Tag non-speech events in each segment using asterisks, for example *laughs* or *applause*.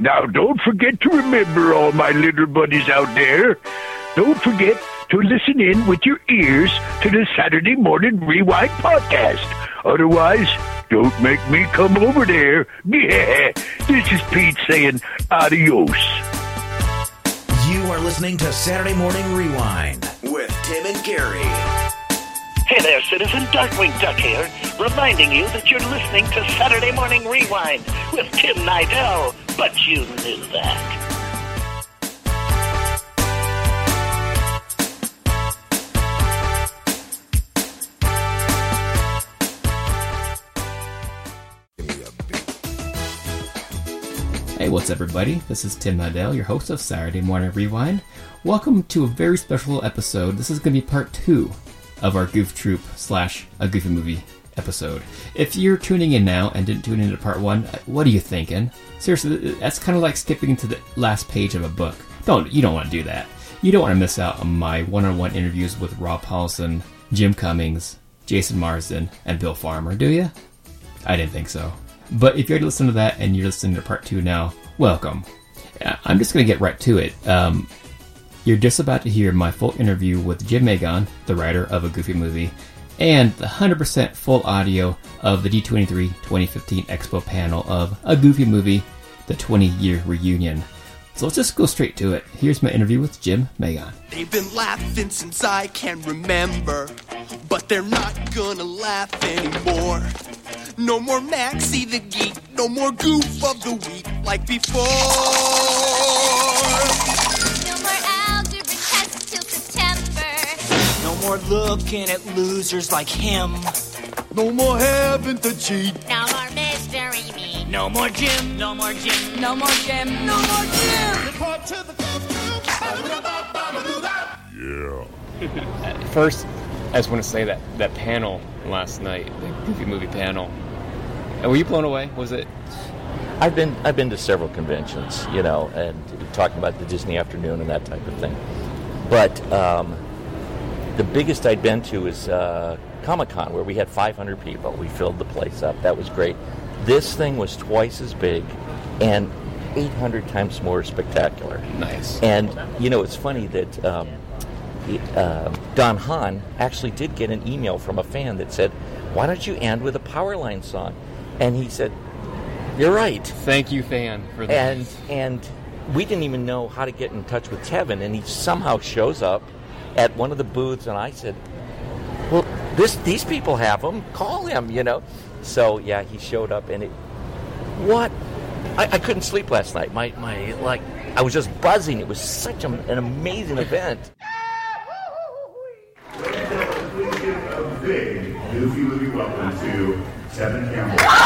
Now, don't forget to remember, all my little buddies out there, don't forget to listen in with your ears to the Saturday Morning Rewind podcast. Otherwise, don't make me come over there. *laughs* Yeah, this is Pete saying adios. You are listening to Saturday Morning Rewind with Tim and Gary. Hey there, citizen. Darkwing Duck here, reminding you that you're listening to Saturday Morning Rewind with Tim Nidell. But you knew that. Hey, what's up, everybody? This is Tim Nidell, your host of Saturday Morning Rewind. Welcome to a very special episode. This is going to be part two of our Goof Troop slash a Goofy Movie episode. If you're tuning in now and didn't tune in to part one, what are you thinking? Seriously, that's kind of like skipping to the last page of a book. Don't you don't want to do that. You don't want to miss out on my one-on-one interviews with Rob Paulsen, Jim Cummings, Jason Marsden, and Bill Farmer, do you? I didn't think so. But if you're listening to that and you're listening to part two now, welcome. Uh, I'm just going to get right to it. Um, you're just about to hear my full interview with Jymn Magon, the writer of A Goofy Movie, and the 100% full audio of the D23 2015 Expo panel of A Goofy Movie, the 20 year reunion. So let's just go straight to it. Here's my interview with Jymn Magon. They've been laughing since I can remember, but they're not gonna laugh anymore. No more Maxie the Geek, no more Goof of the Week like before. More looking at losers like him. No more having to cheat. No more mystery meat. No more Jim. No more Jim. No more Jim. No more Jim. First, I just want to say that that panel last night, the Goofy movie panel. uh, Were you blown away? Was it? I've been I've been to several conventions, you know, and talking about the Disney afternoon and that type of thing. But um, the biggest I'd been to is uh, Comic Con, where we had 500 people. We filled the place up. That was great. This thing was twice as big and 800 times more spectacular. Nice. And you know, it's funny that um, uh, Don Hahn actually did get an email from a fan that said, "Why don't you end with a Powerline song?" And he said, "You're right." Thank you, fan, for that. And and we didn't even know how to get in touch with Tevin, and he somehow shows up at one of the booths, and I said, "Well, this these people have him. Call him," you know. So yeah, he showed up, and it what I, I couldn't sleep last night. My my like I was just buzzing. It was such a, an amazing event. *laughs* Please give a big Goofy Movie welcome to Tevin Campbell.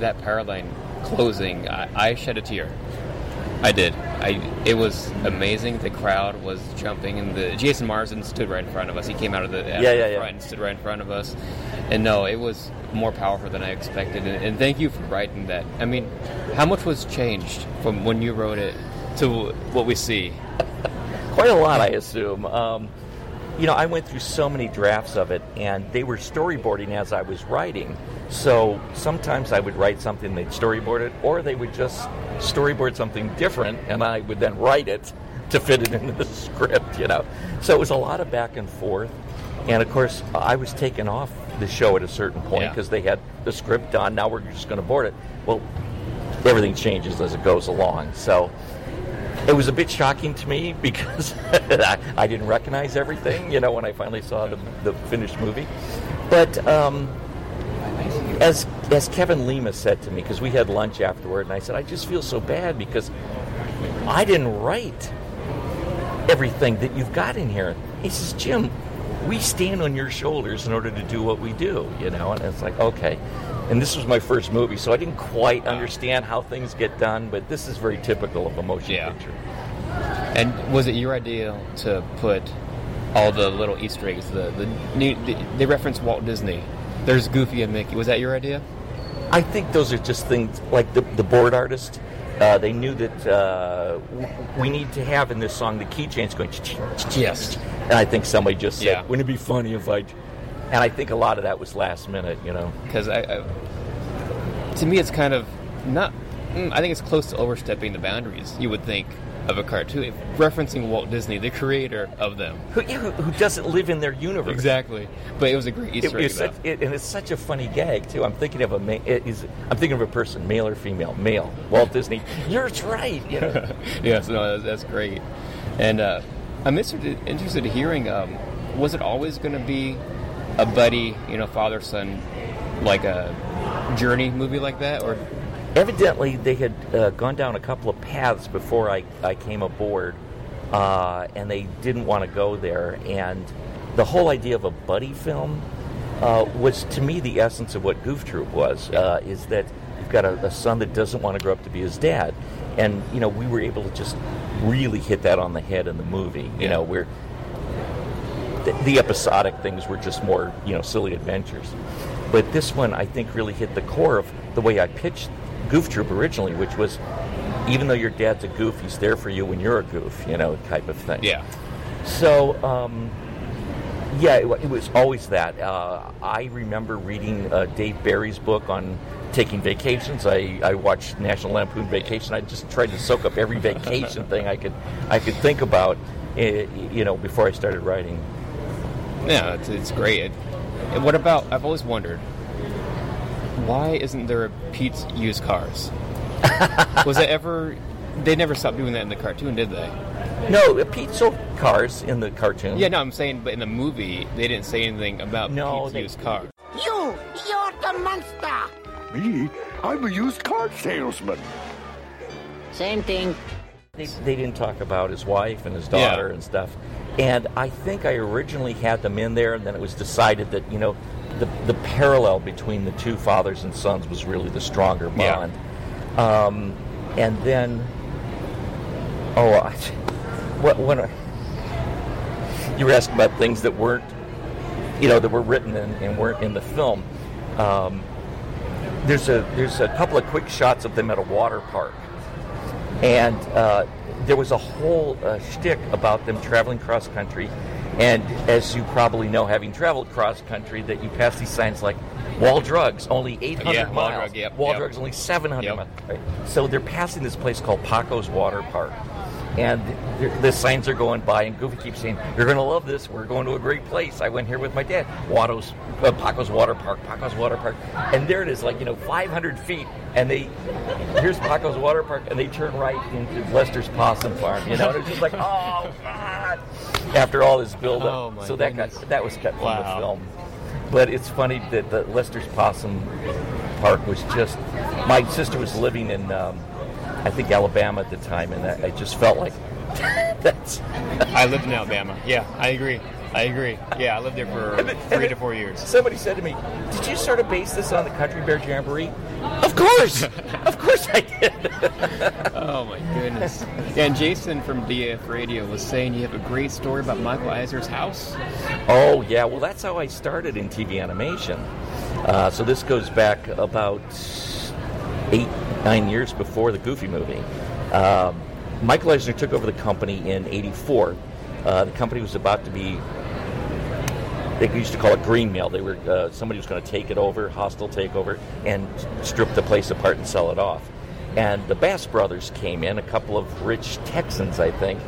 That power line closing, I, I shed a tear. I did. I. It was amazing. The crowd was jumping, and the Jason Marsden stood right in front of us. He came out of the Yeah, yeah, yeah. and stood right in front of us. And no, it was more powerful than I expected. And, and thank you for writing that. I mean, how much was changed from when you wrote it to what we see? Quite a lot, I assume. Um, you know, I went through so many drafts of it, and they were storyboarding as I was writing. So sometimes I would write something, they'd storyboard it, or they would just storyboard something different, and I would then write it to fit it into the *laughs* script, you know. So it was a lot of back and forth. And of course, I was taken off the show at a certain point Yeah. because they had the script done. Now we're just going to board it. Well, everything changes as it goes along. So it was a bit shocking to me *laughs* because I, I didn't recognize everything, you know, when I finally saw the, the finished movie. But um, as as Kevin Lima said to me, because we had lunch afterward, and I said, I just feel so bad because I didn't write everything that you've got in here. He says, Jim, we stand on your shoulders in order to do what we do, you know. And it's like, okay. And this was my first movie, so I didn't quite understand how things get done, but this is very typical of a motion Yeah. picture. And was it your idea to put all the little Easter eggs? The the new the, they reference Walt Disney. There's Goofy and Mickey. Was that your idea? I think those are just things like the, the board artist. Uh, they knew that uh, we need to have in this song the keychains going. Yes. And I think somebody just said, Yeah. "Wouldn't it be funny if I?" And I think a lot of that was last minute, you know. Because I, I, to me, it's kind of not. mm, I think it's close to overstepping the boundaries. You would think of a cartoon referencing Walt Disney, the creator of them. Who, who, who doesn't live in their universe? Exactly. But it was a great Easter It- egg. it's such, it, and it's such a funny gag too. I'm thinking of a ma- is, I'm thinking of a person, male or female, male. Walt *laughs* Disney. You're right. You know. *laughs* yes, no, that's, that's great. And uh, I'm interested, interested in hearing. Um, was it always going to be a buddy, you know, father son, like a journey movie like that, or Evidently, they had uh, gone down a couple of paths before I, I came aboard, uh, and they didn't want to go there. And the whole idea of a buddy film uh, was, to me, the essence of what Goof Troop was. Uh, is that you've got a, a son that doesn't want to grow up to be his dad, and you know we were able to just really hit that on the head in the movie. You Yeah. know, where the, the episodic things were just more, you know, silly adventures. But this one, I think, really hit the core of the way I pitched Goof Troop originally, which was even though your dad's a goof, he's there for you when you're a goof, you know, type of thing. yeah, So, um, yeah, it, it was always that. Uh, I remember reading uh, Dave Barry's book on taking vacations. I, I watched National Lampoon Vacation. I just tried to soak up every vacation thing I could I could think about, eh, you know, before I started writing. yeah, it's, it's great. It, and what about? I've always wondered why isn't there a Pete's used cars? *laughs* was it ever? They never stopped doing that in the cartoon, did they? No, Pete sold cars in the cartoon. Yeah, no, I'm saying, but in the movie, they didn't say anything about No, Pete's they- used cars. You, you're the monster. Me? I'm a used car salesman. Same thing. They, they didn't talk about his wife and his Yeah. daughter and stuff. And I think I originally had them in there, and then it was decided that, you know, the, the parallel between the two fathers and sons was really the stronger Yeah. bond. Um, and then, oh, I, what, when I, you were asking about things that weren't, you know, that were written and, and weren't in the film. Um, there's a there's a couple of quick shots of them at a water park, and uh, there was a whole uh, shtick about them traveling cross country. And as you probably know, having traveled cross country, that you pass these signs like "Wall Drugs only 800 Yeah, miles," Wall Drug, yep, "Wall yep. Drugs only 700 Yep. miles." Right? So they're passing this place called Paco's Water Park, and the- the signs are going by, and Goofy keeps saying, "You're going to love this. We're going to a great place. I went here with my dad. Watto's, uh, Paco's Water Park, Paco's Water Park." And there it is, like you know, 500 feet, and they here's Paco's Water Park, and they turn right into Lester's Possum Farm. You know, and it's just like, oh god! After all this buildup. Oh, so that goodness. got that was cut from Wow. the film. But it's funny that the Lester's Possum Park was just. My sister was living in, um, I think, Alabama at the time, and I, I just felt like *laughs* that's. I lived in Alabama. Yeah, I agree. I agree. Yeah, I lived there for then- three to four years. Somebody said to me, "Did you sort of base this on the Country Bear Jamboree?" Of course, *laughs* of course I did. *laughs* Oh my goodness. And Jason from DF Radio was saying you have a great story about Michael Eisner's house. Oh yeah, well that's how I started in TV animation. Uh, so this goes back about eight, nine years before the Goofy movie. Um, Michael Eisner took over the company in '84. Uh, the company was about to be. They used to call it green mail. They were uh, somebody was going to take it over, hostile takeover, and strip the place apart and sell it off. And the Bass brothers came in, a couple of rich Texans, I think,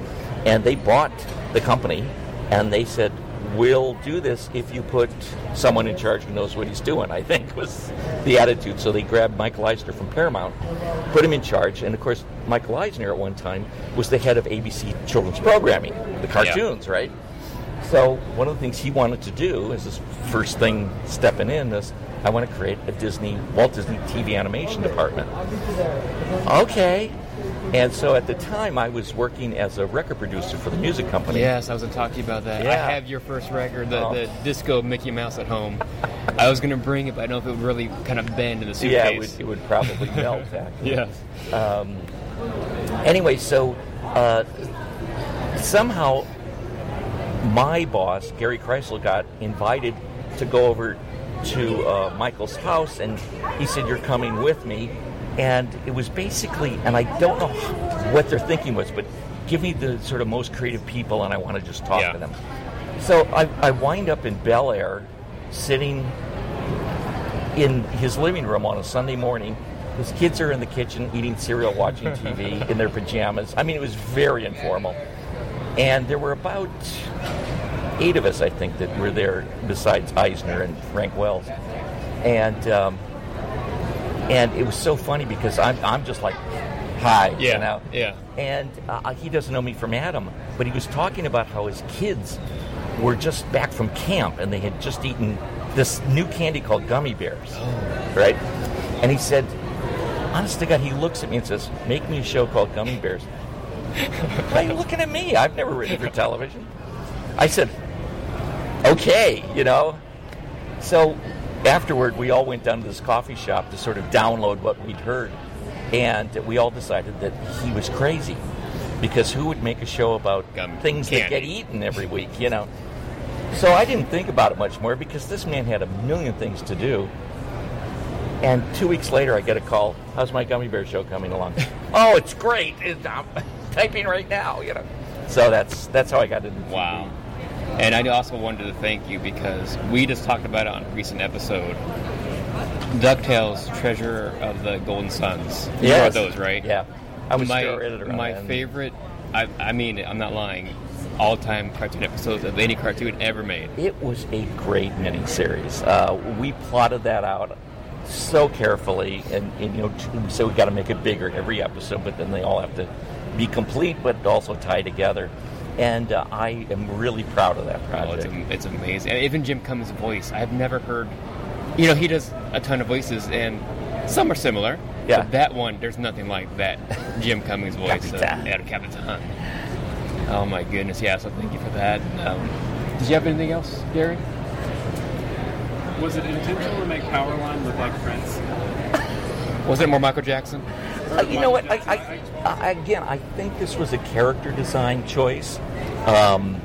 and they bought the company, and they said, "We'll do this if you put someone in charge who knows what he's doing." I think *laughs* was the attitude. So they grabbed Michael Eisner from Paramount, put him in charge, and of course, Michael Eisner at one time was the head of ABC children's programming, the cartoons, right? So one of the things he wanted to do as his first thing stepping in is I want to create a Disney Walt Disney TV animation department. Okay. And so at the time I was working as a record producer for the music company. Yes, I was going to talk to you about that. I have your first record, the, Oh. the disco Mickey Mouse at home. I was going to bring it, but I don't know if it would really kind of bend in the suitcase. Yeah, it would, it would probably *laughs* melt. Actually. Yes. Um, anyway, so uh, somehow my boss, Gary Krisel, got invited to go over to uh, Michael's house, and he said, "You're coming with me." And it was basically, and I don't know what their thinking was, but give me the sort of most creative people, and I want to just talk Yeah. to them. So I, I wind up in Bel Air, sitting in his living room on a Sunday morning. His kids are in the kitchen eating cereal, watching *laughs* TV in their pajamas. I mean, it was very informal. And there were about eight of us, I think, that were there besides Eisner and Frank Wells. And um, and it was so funny because I'm, I'm just like, hi, Yeah, you know? yeah. And uh, he doesn't know me from Adam, but he was talking about how his kids were just back from camp and they had just eaten this new candy called gummy bears, Oh. right? And he said, honest to God, he looks at me and says, make me a show called Gummy Bears. Why are you looking at me? I've never written for television. I said, okay, you know. So afterward, we all went down to this coffee shop to sort of download what we'd heard. And we all decided that he was crazy. Because who would make a show about things that get eaten every week, you know? So I didn't think about it much more because this man had a million things to do. And two weeks later, I get a call. How's my gummy bear show coming along? *laughs* oh, it's great. I'm *laughs* typing right now, you know. So that's that's how I got into. Wow. And I also wanted to thank you because we just talked about it on a recent episode. DuckTales, Treasure of the Golden Suns. You Yes. those, right? Yeah. I was my, My favorite, I, I mean, I'm not lying, all time cartoon episodes of any cartoon ever made. It was a great miniseries. Uh, we plotted that out so carefully, and, and you know, so we got to make it bigger every episode, but then they all have to be complete, but also tie together. And uh, I am really proud of that Oh, it's, project. it's amazing. And even Jim Cummings' voice, I've never heard. You know, he does a ton of voices, and some are similar. Yeah. But that one, there's nothing like that Jim Cummings *laughs* voice. Capitan. Uh, yeah, Capitan. Oh my goodness, yeah. So thank you for that. Um, did you have anything else, Gary? Was it intentional to make Powerline look like Prince? Was it more Michael Jackson? Uh, you know what? I, I, I, again, I think this was a character design choice. Um,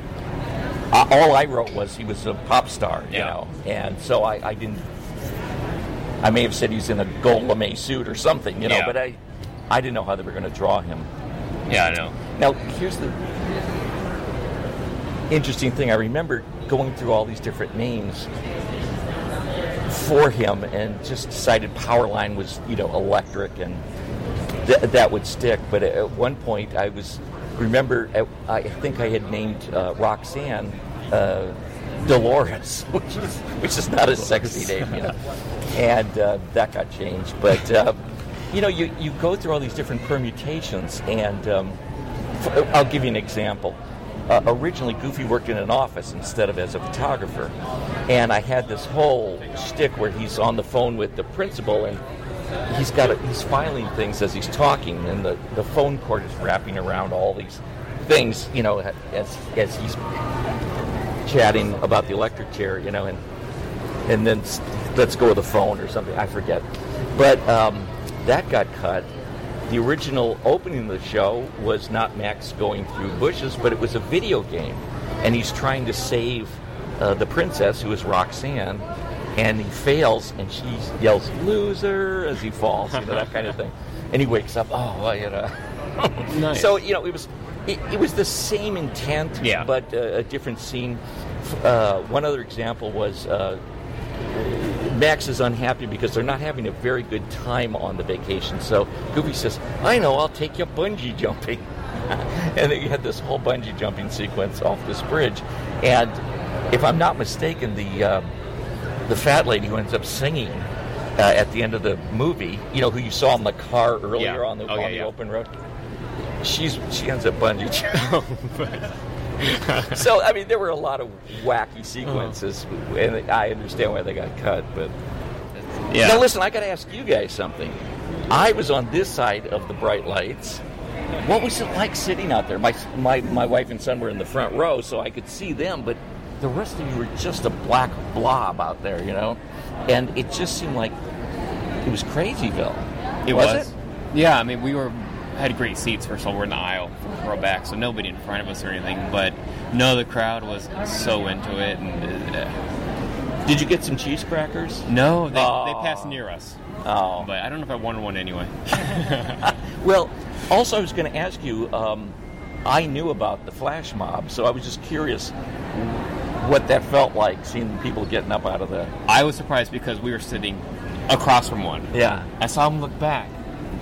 all I wrote was he was a pop star, you know, and so I, I didn't. I may have said he's in a gold lame suit or something, you know, Yeah. but I, I didn't know how they were going to draw him. Yeah, I know. Now, here's the interesting thing. I remember going through all these different names for him and just decided Powerline was, you know, electric and th- that would stick. But at- one point, I was, remember, I think I had named uh, Roxanne uh, Dolores, *laughs* which is, which is not a sexy name, you know. And uh, that got changed. But, uh, you know, you, you go through all these different permutations, and um, I'll give you an example. Uh, originally, Goofy worked in an office instead of as a photographer, and I had this whole shtick where he's on the phone with the principal, and he's got a, he's filing things as he's talking, and the, the phone cord is wrapping around all these things, you know, as as he's chatting about the electric chair, you know, and and then let's go with the phone or something. I forget, but um, that got cut. The original opening of the show was not Max going through bushes, but it was a video game, and he's trying to save uh, the princess, who is Roxanne, and he fails, and she yells "loser" as he falls, you know that kind of thing, and he wakes up. Oh, well, you know. *laughs* Nice. So you know, it was it, it was the same intent, Yeah. but uh, a different scene. Uh, one other example was uh, Max is unhappy because they're not having a very good time on the vacation. So Goofy says, "I know, I'll take you bungee jumping." *laughs* and they had this whole bungee jumping sequence off this bridge. And if I'm not mistaken, the uh, the fat lady who ends up singing uh, at the end of the movie, you know, who you saw in the car earlier Yeah. on the, Oh, on yeah, the yeah. open road, she's she ends up bungee *laughs* jumping. *laughs* so I mean, there were a lot of wacky sequences, and I understand why they got cut. But Yeah. now, listen, I got to ask you guys something. I was on this side of the bright lights. What was it like sitting out there? My my my wife and son were in the front row, so I could see them, but the rest of you were just a black blob out there, you know. And it just seemed like it was Crazyville. It was, was. it? Yeah, I mean, we were had great seats. First of all, we're in the aisle, row back, so nobody in front of us or anything. But no, the crowd was so into it. And uh, Did you get some cheese crackers? no, they, Oh. they passed near us. Oh. But I don't know if I wanted one anyway. *laughs* *laughs* Well, also, I was going to ask you. Um, I knew about the flash mob, so I was just curious what that felt like, seeing people getting up out of the. I was surprised because we were sitting across from one. Yeah. I saw him look back.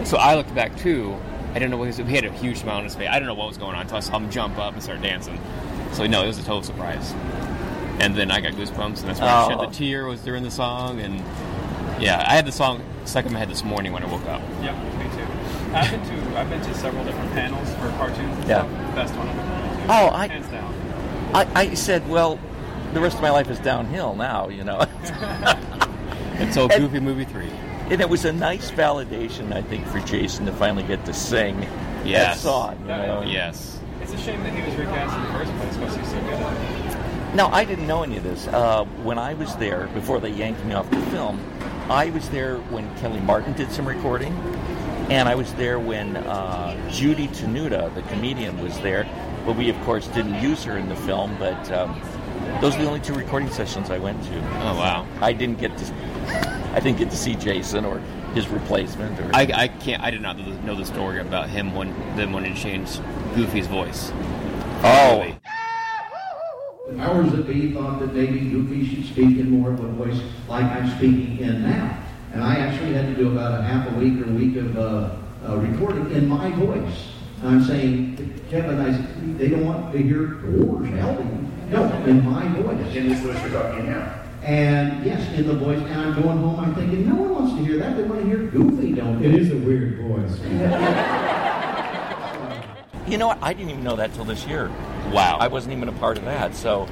So I looked back too. I didn't know what he was. He had a huge smile on his face. I didn't know what was going on until I saw him jump up and start dancing. So no, it was a total surprise. And then I got goosebumps, and that's when I Oh. shed the oh. tear. Was during the song, and yeah, I had the song stuck in my head this morning when I woke up. Yeah, me too. I've been to I've been to several different panels for cartoons. And Yeah. stuff. Best one I've been to. Oh, I- hands down. I, I said, well, the rest of my life is downhill now, you know. *laughs* Until And- Goofy Movie Three. and it was a nice validation, I think, for Jason to finally get to sing that Yes. song. You know? Yes. It's a shame that he was recast in the first place because he's so good at it. Now, I didn't know any of this. Uh, when I was there, before they yanked me off the film, I was there when Kellie Martin did some recording, and I was there when uh, Judy Tenuta, the comedian, was there. But we, of course, didn't use her in the film. But um, those are the only two recording sessions I went to. Oh wow. I didn't get to. I didn't get to see Jason or his replacement. Or I, I can't. I did not know the- story about him when them wanting to change Goofy's voice. Oh. Really. Powers that be thought that maybe Goofy should speak in more of a voice like I'm speaking in now. And I actually had to do about a half a week or a week of uh, uh, recording in my voice. And I'm saying, Kevin, I, said, they don't want to hear doors helping. No, in my voice. In this voice you're talking now. And yes, in the voice. And I'm going home, I'm thinking, no one wants to hear that. They want to hear Goofy, don't they? It is a weird voice. *laughs* You know what? I didn't even know that till this year. Wow. I wasn't even a part of that. So,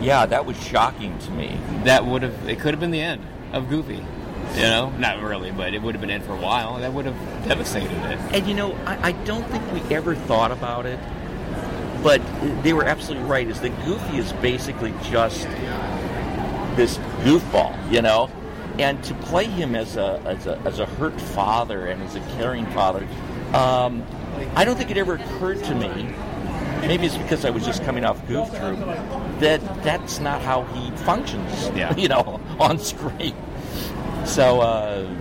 yeah, that was shocking to me. That would have. It could have been the end of Goofy. You know, not really, but it would have been in for a while. That would have devastated it. And you know, I, I don't think we ever thought about it, but they were absolutely right. Is that Goofy is basically just this goofball, you know, and to play him as a as a, as a hurt father and as a caring father, um, I don't think it ever occurred to me. Maybe it's because I was just coming off Goof Troop that that's not how he functions. Yeah. *laughs* you know, on screen. So. Uh,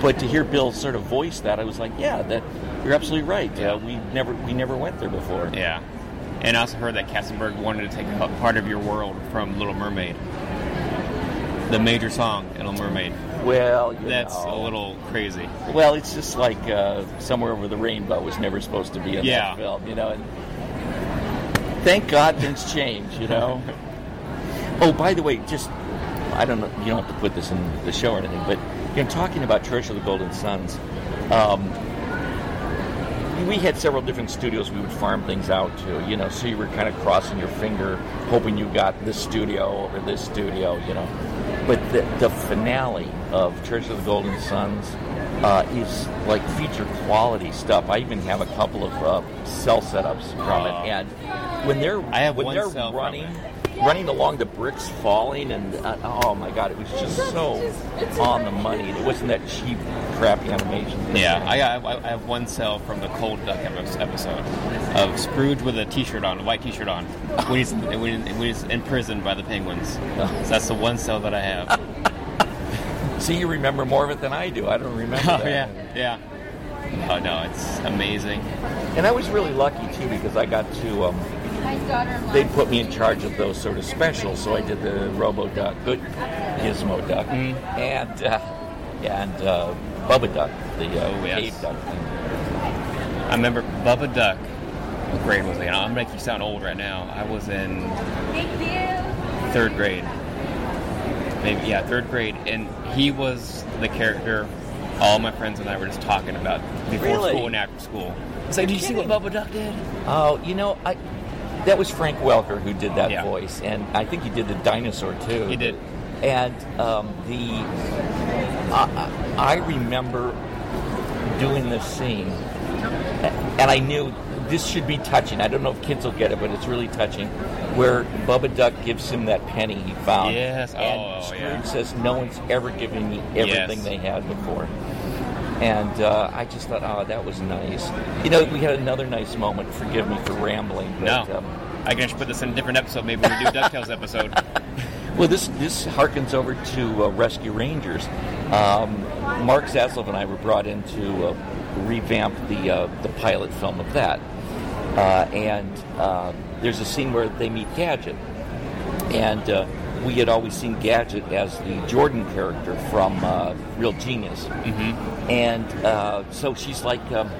but to hear Bill sort of voice that, I was like, yeah, that you're absolutely right. Uh, we never we never went there before. Yeah. And I also heard that Katzenberg wanted to take a part of your world from Little Mermaid. The major song in Little Mermaid. Well, you That's know. a little crazy. Well, it's just like uh, somewhere over the rainbow was never supposed to be in Yeah. that film, you know. And thank God things change, you know. *laughs* oh, by the way, just I don't know, you don't have to put this in the show or anything, but you know, talking about Church of the Golden Suns. Um, we had several different studios we would farm things out to, you know, so you were kind of crossing your finger, hoping you got this studio over this studio, you know. But the, the finale of Church of the Golden Suns uh, is like feature quality stuff. I even have a couple of uh, cell setups from it, and when they're I have when they're running, running along the bricks falling, and uh, oh my god, it was just so on the money. It wasn't that cheap, crappy animation. Yeah, I, I, I have one cell from the Cold Duck episode of Scrooge with a T-shirt on, a white T-shirt on, when he's *laughs* when, when he's imprisoned by the penguins. So that's the one cell that I have. *laughs* See, you remember more of it than I do. I don't remember Oh that. yeah, yeah. Oh no, it's amazing. And I was really lucky too because I got to. Um, they put me in charge of those sort of specials, so I did the Robo Duck, good Gizmo Duck, Mm-hmm. and uh, and uh, Bubba Duck, the uh, Oh, yes. cave duck thing. I remember Bubba Duck. What grade was I? in? I'm making you sound old right now. I was in third grade. Maybe yeah, third grade, and he was the character. All my friends and I were just talking about before Really? school and after school. It's like, did you see what Bubba Duck did? Oh, you know, I that was Frank Welker who did that voice, and I think he did the dinosaur too. He did. And um, the I, I remember doing this scene, and I knew this should be touching. I don't know if kids will get it, but it's really touching. Where Bubba Duck gives him that penny he found. Yes. And Oh, Scrooge yeah. says, "No one's ever given me everything Yes. they had before." And uh, I just thought, oh, that was nice. You know, we had another nice moment. Forgive me for rambling. But, No. Um, I can just put this in a different episode. Maybe when we do DuckTales episode. *laughs* *laughs* well, this this harkens over to uh, Rescue Rangers. Um, Mark Zaslav and I were brought in to uh, revamp the uh, the pilot film of that, uh, and uh, there's a scene where they meet Gadget, and uh, we had always seen Gadget as the Jordan character from uh, Real Genius, mm-hmm. and uh, so she's like. Um,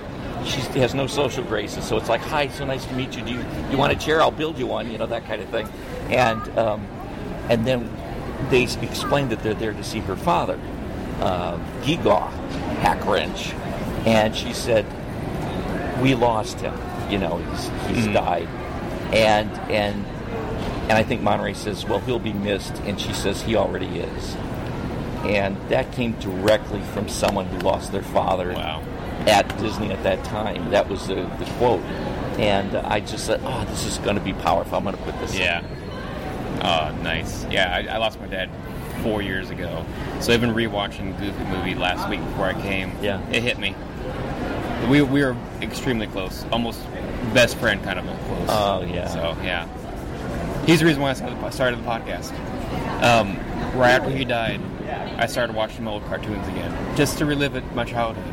she has no social graces, so it's like, "Hi, so nice to meet you. Do you, you want a chair? I'll build you one." You know that kind of thing, and um, and then they explain that they're there to see her father, uh, Geegaw Hackwrench, and she said, "We lost him. You know, he's, he's died," and and and I think Monterey says, "Well, he'll be missed," and she says, "He already is," and that came directly from someone who lost their father at Disney at that time. That was the, the quote, and I just said, "Oh, this is going to be powerful. I'm going to put this." in." Yeah. Oh, nice. Yeah, I, I lost my dad four years ago, so I've been rewatching Goofy movie last week before I came. Yeah. It hit me. We we were extremely close, almost best friend kind of close. Oh, yeah. So yeah, he's the reason why I started the podcast. Um, right after he died, I started watching old cartoons again, just to relive it, my childhood.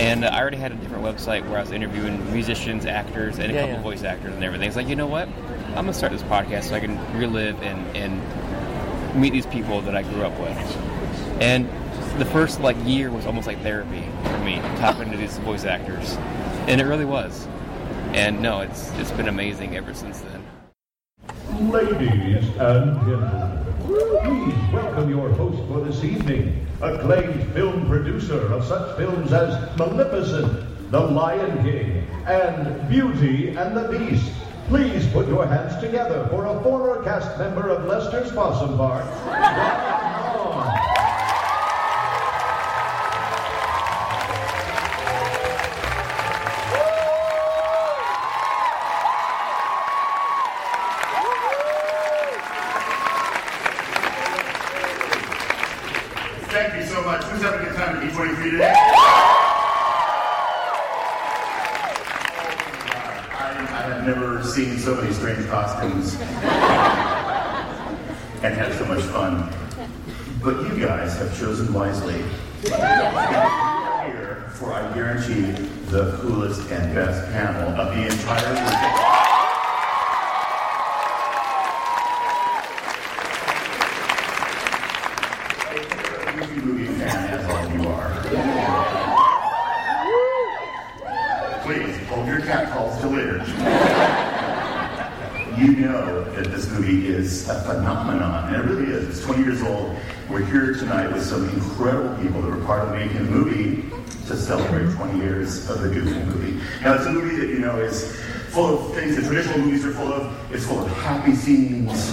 And uh, I already had a different website where I was interviewing musicians, actors, and a Yeah, couple yeah. voice actors and everything. It's like, you know what? I'm gonna start this podcast so I can relive and, and meet these people that I grew up with. And the first like year was almost like therapy for me, talking to these voice actors, and it really was. And no, it's it's been amazing ever since then. Ladies and gentlemen, please welcome your host for this evening, acclaimed film producer of such films as Maleficent, The Lion King, and Beauty and the Beast. Please put your hands together for a former cast member of Lester's Possum Park. Have chosen wisely. Here for, I guarantee, the coolest and best panel of the entire weekend. Please hold your till later. You know that this movie is a phenomenon, and it really is. It's 20 years old. We're here tonight with some incredible people that were part of making the movie to celebrate 20 years of the Goofy movie. Now, it's a movie that you know is full of things that traditional movies are full of. It's full of happy scenes.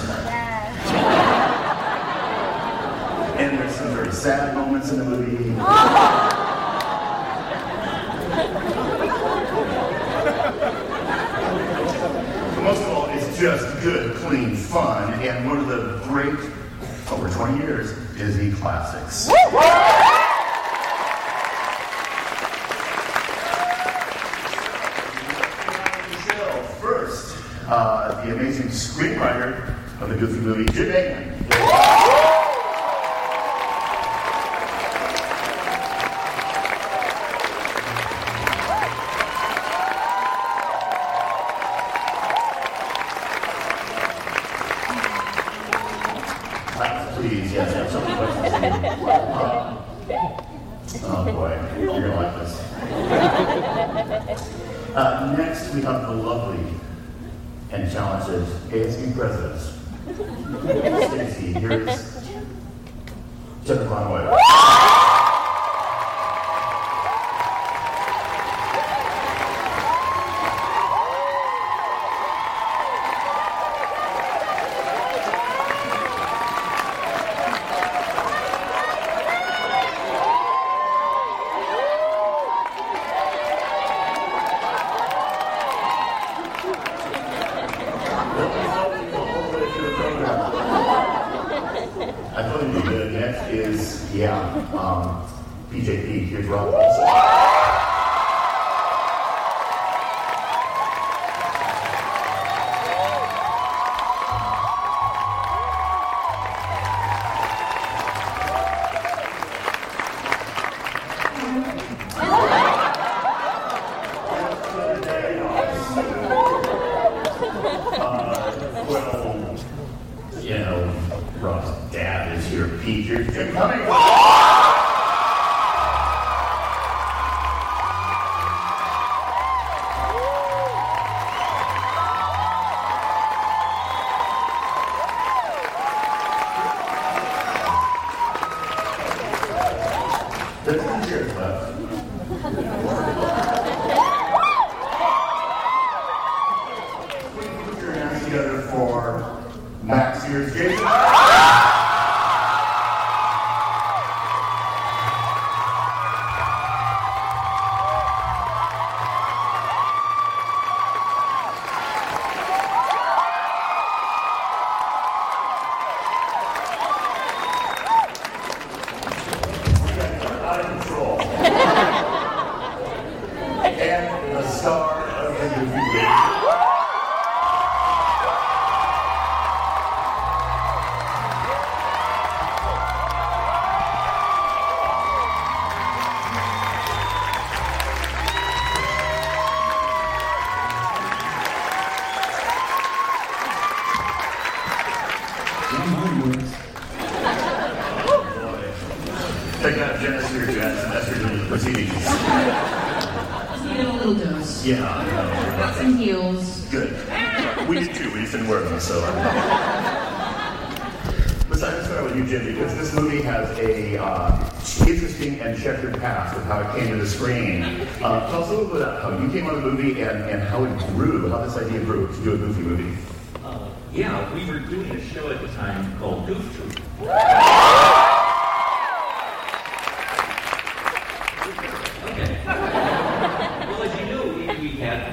And there's some very sad moments in the movie. But most of all, it's just good, clean fun, and one of the great, over 20 years, Disney classics. First, uh, the amazing screenwriter of the Goofy movie, Jim.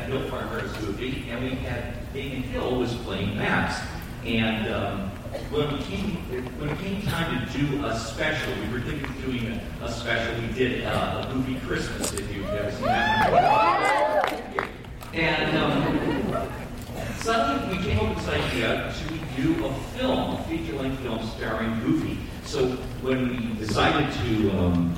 Had Bill Farmer as Goofy, and we had Dana Hill was playing Max. And um, when we came when it came time to do a special, we were thinking of doing a, a special. We did uh, a Goofy Christmas, if you've ever seen that. And um, suddenly we came up with this idea, should we do a film, a feature-length film starring Goofy? So when we decided to um,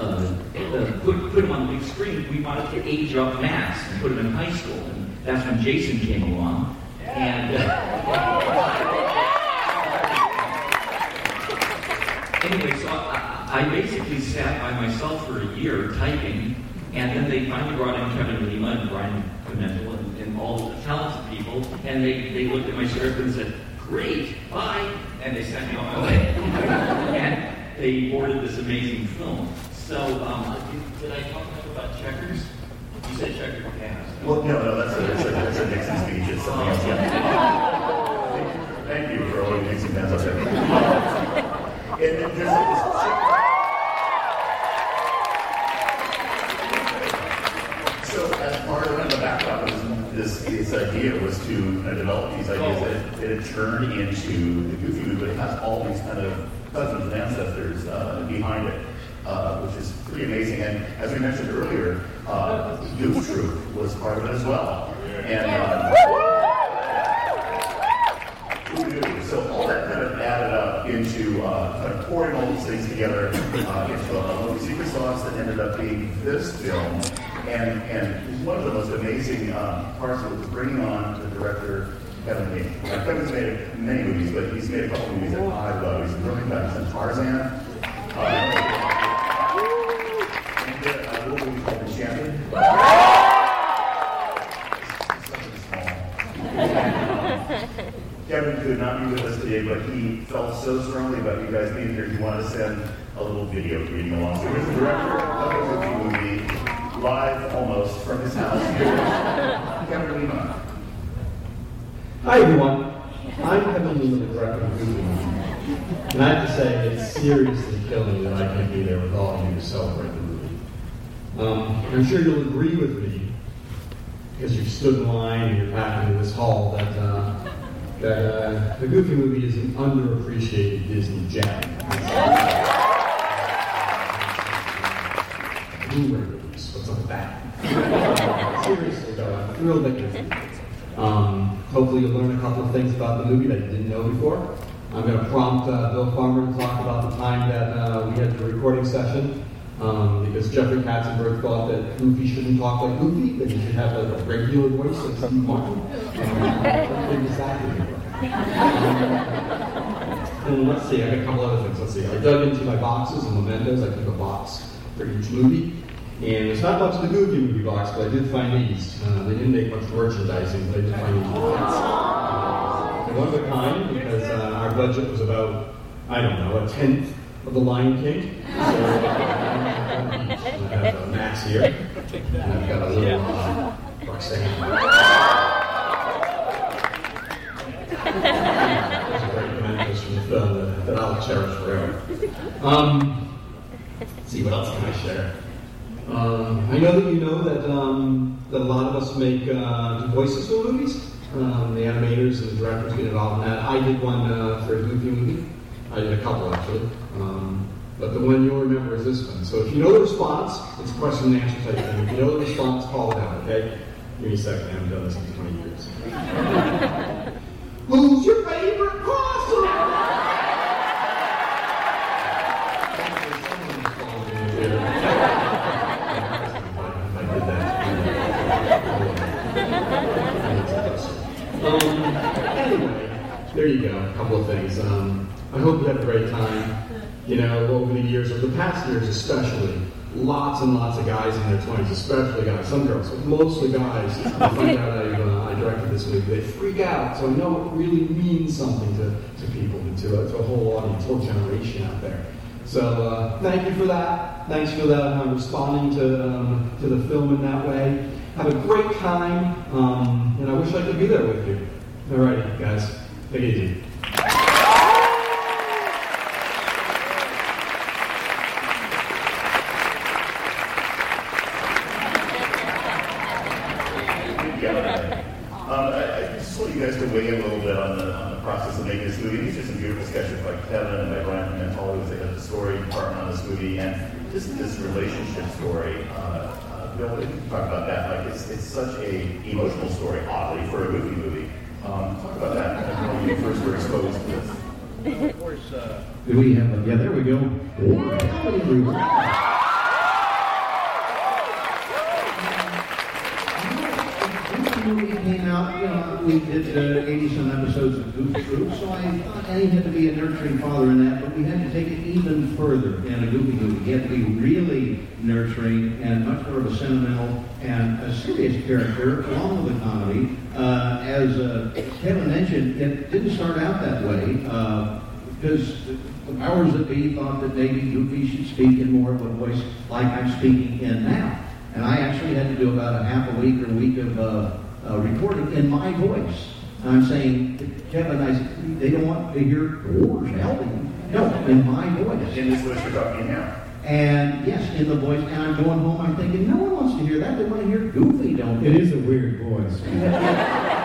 uh, uh, put, put him on the big screen, we wanted to age up Max and put him in high school. And that's when Jason came along. And uh, *laughs* anyway, so I, I basically sat by myself for a year typing, and then they finally brought in Kevin Lima and Brian Pimental and, and all the talented people, and they, they looked at my script and said, great, bye, and they sent me on my way. and they ordered this amazing film. So, um, did, I talk enough about checkers? You said checkers past. Well, no, no, that's a, that's a, that's a Nixon speech. It's something else. Yeah. Thank you for always Nixon fans out there. And there's a, so as part of the backdrop of this, this idea was to uh, develop these ideas that it, it turned into the Goofy movie, but it has all these kind of cousins and ancestors uh, behind it. Uh, which is pretty amazing. And as we mentioned earlier, uh, Goof Troop was part of it as well. And uh, so all that kind of added up into uh, kind of pouring all these things together uh, into a little secret sauce that ended up being this film. And, and one of the most amazing uh, parts of it was bringing on the director, Kevin Lee. Kevin's made many movies, but he's made a couple movies that I love. He's really got some Tarzan. Uh, Champion. Kevin could not be with us today, but he felt so strongly about you guys being here, he wanted to send a little video reading along. So here's the director of the movie, live almost from his house. Here's Kevin Lima. Hi everyone, I'm Kevin Lima, the director of the movie. And I have to say, it's seriously killing me that I can't be there with all of you to celebrate the. Um, I'm sure you'll agree with me, because you've stood in line and you're packed into this hall, that uh, that uh, the Goofy movie is an underappreciated Disney gem. What's up with that? *laughs* Seriously though, I'm thrilled that you're. Um, hopefully you'll learn a couple of things about the movie that you didn't know before. I'm going to prompt uh, Bill Farmer to talk about the time that uh, we had the recording session um, because Jeffrey Katzenberg thought that Goofy shouldn't talk like Goofy, that he should have like a regular voice like Steve Martin. Um, *laughs* exactly. and let's see, I got a couple other things. Let's see. I dug into my boxes and mementos. I took a box for each movie. And there's not much of the Goofy movie box, but I did find these. Uh, they didn't make much merchandising, but I did find these. Uh, one of a kind because uh, our budget was about, I don't know, a tenth of the Lion King. So, here, I've got a little uh, Roxanne. Mementos from the film that, I'll cherish forever. Um, see, what else can I share? Um, I know that you know that, um, that a lot of us make uh, voices for movies. Um, the animators and the directors get involved in that. I did one uh, for a Goofy movie. I did a couple actually. Um, but the one you'll remember is this one. So if you know the response, it's a question and answer type thing. If you know the response, call it out, okay? Give me a second. I haven't done this in 20 years. *laughs* Who's your favorite possum? Um, anyway, there you go. A couple of things. Um, I hope you had a great time. You know, over the years, over the past years especially, lots and lots of guys in their 20s, especially guys, some girls, but mostly guys, *laughs* they find out I, uh, I directed this movie. They freak out. So I know it really means something to, to people, and to, a, to a whole audience, whole generation out there. So uh, thank you for that. Thanks for that um, responding to, um, to the film in that way. Have a great time, um, and I wish I could be there with you. Alrighty, guys, take it easy. Um, I, I just want you guys to weigh in a little bit on the, on the process of making this movie. These are some beautiful sketches by Kevin and by Brian Pimental, who's the head of the story department on this movie, and just this relationship story. Uh, uh, Bill, what do you talk about that? Like, it's, it's such a emotional story, oddly, for a movie movie. Um, talk about that like, when you first were exposed to this. Of course, uh, do we have, a, yeah, there we go. Movie came out, you know, we did uh, 80 some episodes of Goof Troop, so I thought Eddie had to be a nurturing father in that, but we had to take it even further in a Goofy movie. He had to be really nurturing and much more of a sentimental and a serious character, along with a comedy. Uh, as uh, Kevin mentioned, it didn't start out that way. Uh, because the powers that be thought that maybe Goofy should speak in more of a voice like I'm speaking in now. And I actually had to do about a half a week or a week of uh, uh, recording in my voice. I'm saying, Kevin, I, said, they don't want to hear doors helping. No, in my voice. In this voice you're talking now. And yes, in the voice. And I'm going home, I'm thinking, no one wants to hear that. They want to hear Goofy, don't they? It is a weird voice. *laughs*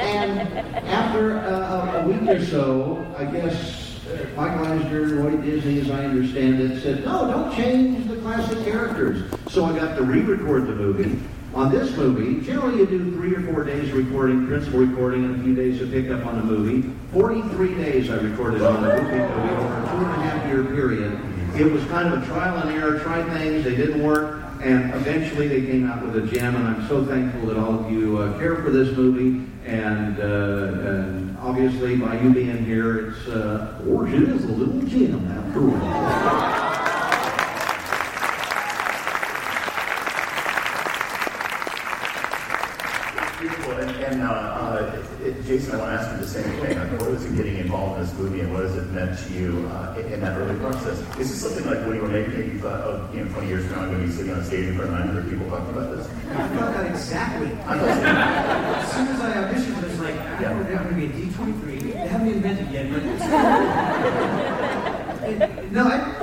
And after uh, a week or so, I guess Mike Eisner, Lloyd Disney, as I understand it, said, no, don't change the classic characters. So I got to re-record the movie. On this movie, generally you do three or four days recording, principal recording, and a few days of pickup on the movie. 43 days I recorded on the movie movie over a two and a half year period. It was kind of a trial and error, tried things, they didn't work, and eventually they came out with a gem, and I'm so thankful that all of you uh, care for this movie, and, uh, and obviously by you being here, it's, uh, or it is a little gem after all. Beautiful. And, and uh, uh, Jason, I want to ask you the same thing. Like, what was it getting involved in this movie, and what has it meant to you uh, in, in that early process? Is this something like when you were making it, you thought, oh, you know, 20 years from now, I'm going to be sitting on stage in front of 900 people talking about this? I thought that exactly. as soon as I auditioned, 23. They haven't invented yet. *laughs* no, I,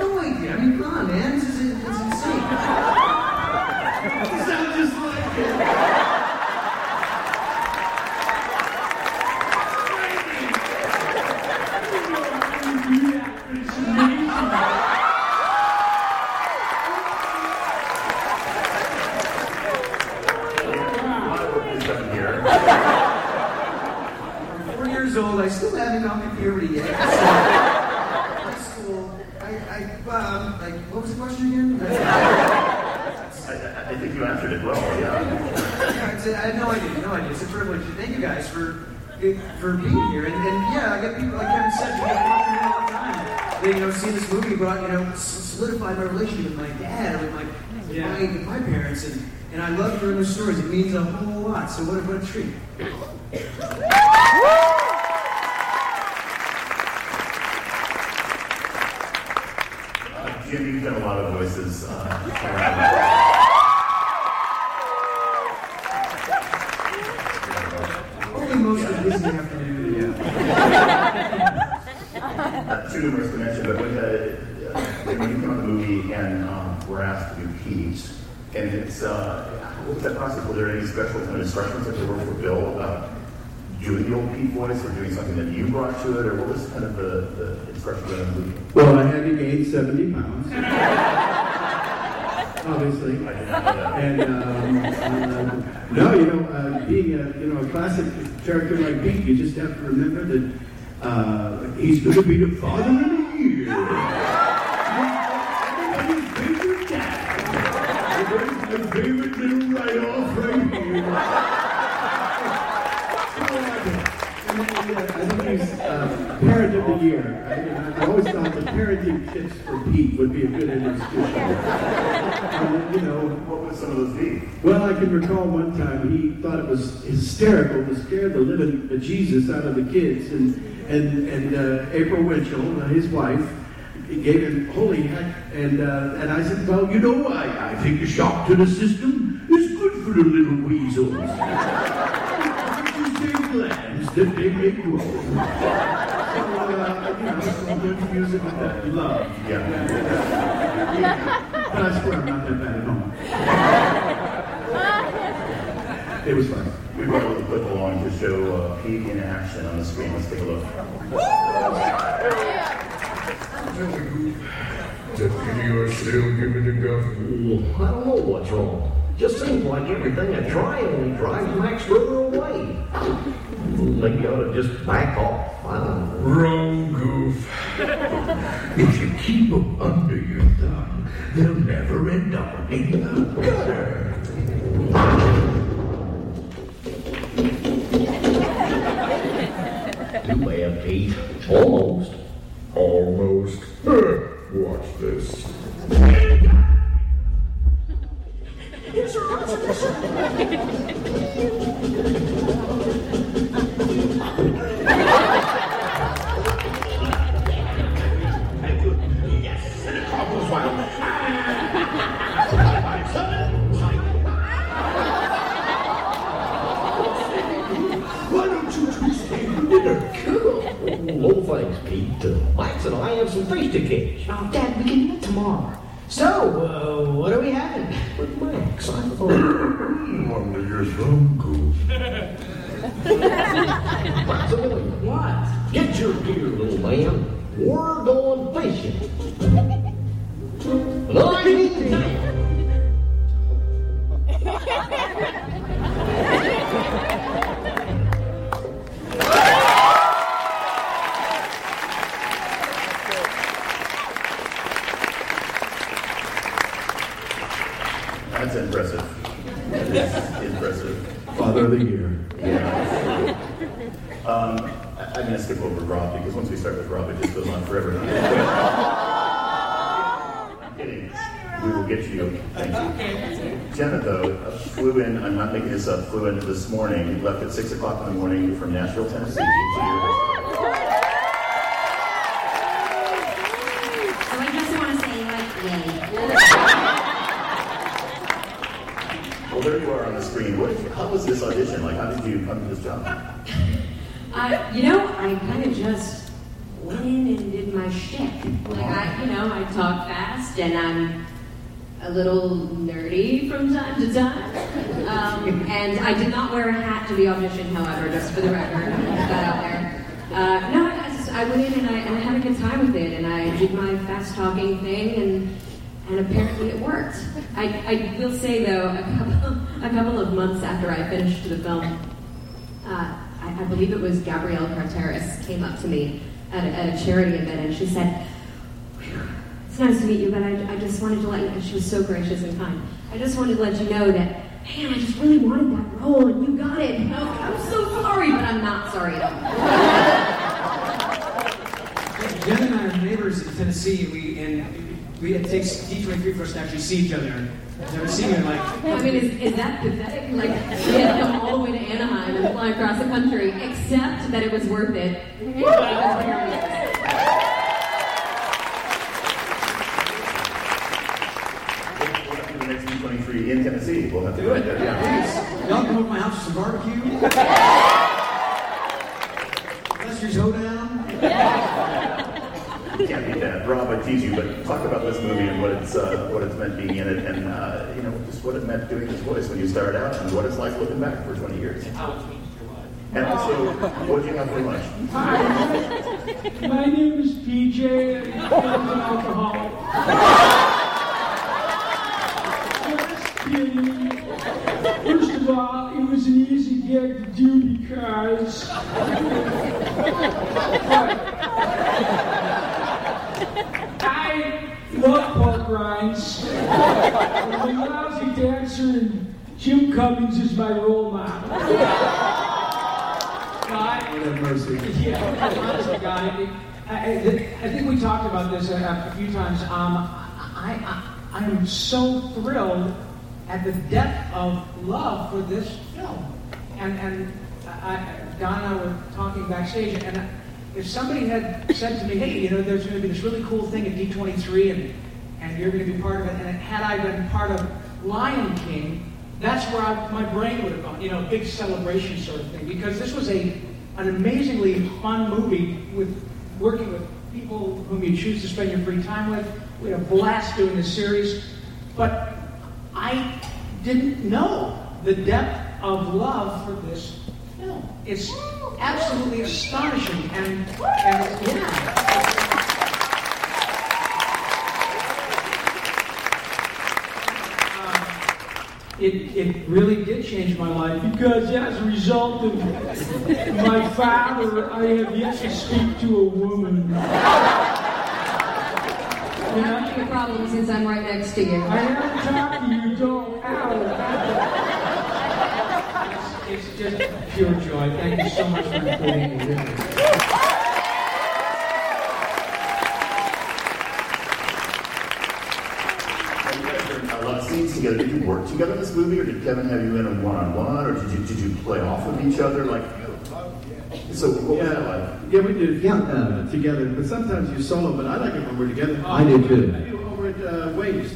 haven't puberty yet. High *laughs* school. I, I, um, like, what was the question again? I, I think you answered it well, yeah. Yeah, it's a, I had no idea, no idea. It's a privilege. Thank you guys for for being here. And, and yeah, I get people like Kevin said, you get talking to me all the time. They, you know, seeing this movie brought, you know, s- solidified my relationship with my dad, with my, with my, with my parents, and, and I love hearing their stories. It means a whole lot. So what a, what a treat. Jim, you've done a lot of voices. Uh, around. *laughs* Only most of this afternoon, uh, too numerous to mention, but when, the, uh, when you come on the movie and um, we're asked to do Pete, and it's, uh, what was that process? Were there any special kind of instructions that there were for Bill about doing the old Pete voice or doing something that you brought to it, or what was kind of the, the instructions in the movie? Well, I had to gain 70 pounds. *laughs* Obviously. And, um, uh, no, you know, uh, being a, you know, a classic character like Pete, you just have to remember that uh, he's going to be the father of the year. Everybody's favorite dad. There's my favorite little write-off right here. I think he's uh, parent of the year. I, I always thought the parenting tips for Pete would be a good illustration. *laughs* Um, you know, what would some of those be? Well, I can recall one time he thought it was hysterical to scare the living Jesus out of the kids, and and and uh, April Winchell, uh, his wife, gave him holy heck, and uh, and I said, well, you know, I, I think a shock to the system is good for the little weasels. *laughs* glands that they may grow. So, you know, so I'm going to use it with that love. Yeah. yeah. But I swear I'm not that bad at home. It was fun. We brought a little clip along to show uh, Pete in action on the screen. Let's take a look. Deputy, you're still giving the government. I don't know what's wrong. Just seems like everything I try only drives Max further away. Maybe I ought to just back off. I don't know. Wrong goof. *laughs* if you keep them under your thumb, they'll never end up in the gutter. Too bad, Pete. Almost. Almost. Watch this. Why don't you two stay for dinner? Cool. No thanks, Pete. Max and I have some fish to catch. Oh, Dad, we can eat tomorrow. So, uh, what are we having? With Max, I thought. Only your thumb the morning from Nashville, Tennessee. So I just want to say, like, yay. Well, there you are on the screen. What, how was this audition? Like, how did you come to this job? Uh, you know, I kind of just went in and did my shtick. Like, I, you know, I talk fast and I'm a little nerdy from time to time. Um, and I did not wear a hat to the audition, however, just for the record. Put that out there. Uh, no, I, just, I went in and I, and I had a good time with it, and I did my fast talking thing, and and apparently it worked. I, I will say though, a couple, a couple of months after I finished the film, uh, I, I believe it was Gabrielle Carteris came up to me at a, at a charity event, and she said, "It's nice to meet you, but I, I just wanted to let you." And she was so gracious and kind. I just wanted to let you know that, man, I just really wanted that role, and you got it. I am so sorry, but I'm not sorry. Jen and I are neighbors in Tennessee. We and we it takes D23 for us to actually see each other. I've never seen you like. I mean, is, is that pathetic? Like, we had to come all the way to Anaheim and fly across the country, except that it was worth it. We'll have to do the next D23 in Tennessee. We'll have to do it there. Yeah. Y'all come over to my house for some barbecue. *laughs* Lester's hoedown. You can't beat that. Rob, I tease you, but talk about this movie and what it's uh, what it's meant being in it, and uh, you know just what it meant doing this voice when you started out, and what it's like looking back for 20 years. And also, what do you have for lunch? Hi, my name is PJ, and I'm an alcoholic. First of all, it was an easy gig to do because. I love pork rinds. I'm a lousy dancer, and Jim Cummings is my role model. God, Have mercy. yeah, honestly, God, I, I, I think we talked about this a, a few times. Um, I, I, I am so thrilled at the depth of love for this film. And, and I, Don and I were talking backstage, and if somebody had said to me, hey, you know, there's going to be this really cool thing at D23, and, and you're going to be part of it, and had I been part of Lion King, that's where I, my brain would have gone, you know, big celebration sort of thing. Because this was a an amazingly fun movie with working with people whom you choose to spend your free time with. We had a blast doing this series, but I didn't know the depth of love for this. It's absolutely astonishing, and and yeah. it, it really did change my life because as a result of my father, I have yet to speak to a woman. Not having a problem since I'm right next to you. I haven't talked to you, don't. Ow. It's, it's just pure joy. Thank you so much for including me. Really. You guys are a lot of scenes together. Did you work together in this movie, or did Kevin have you in a one-on-one, or did you did you play off of each other? Like, so what was that like? Yeah, we did yeah. uh, together, but sometimes you solo, but I like it when we're together. I do too. I do over at uh, Waves.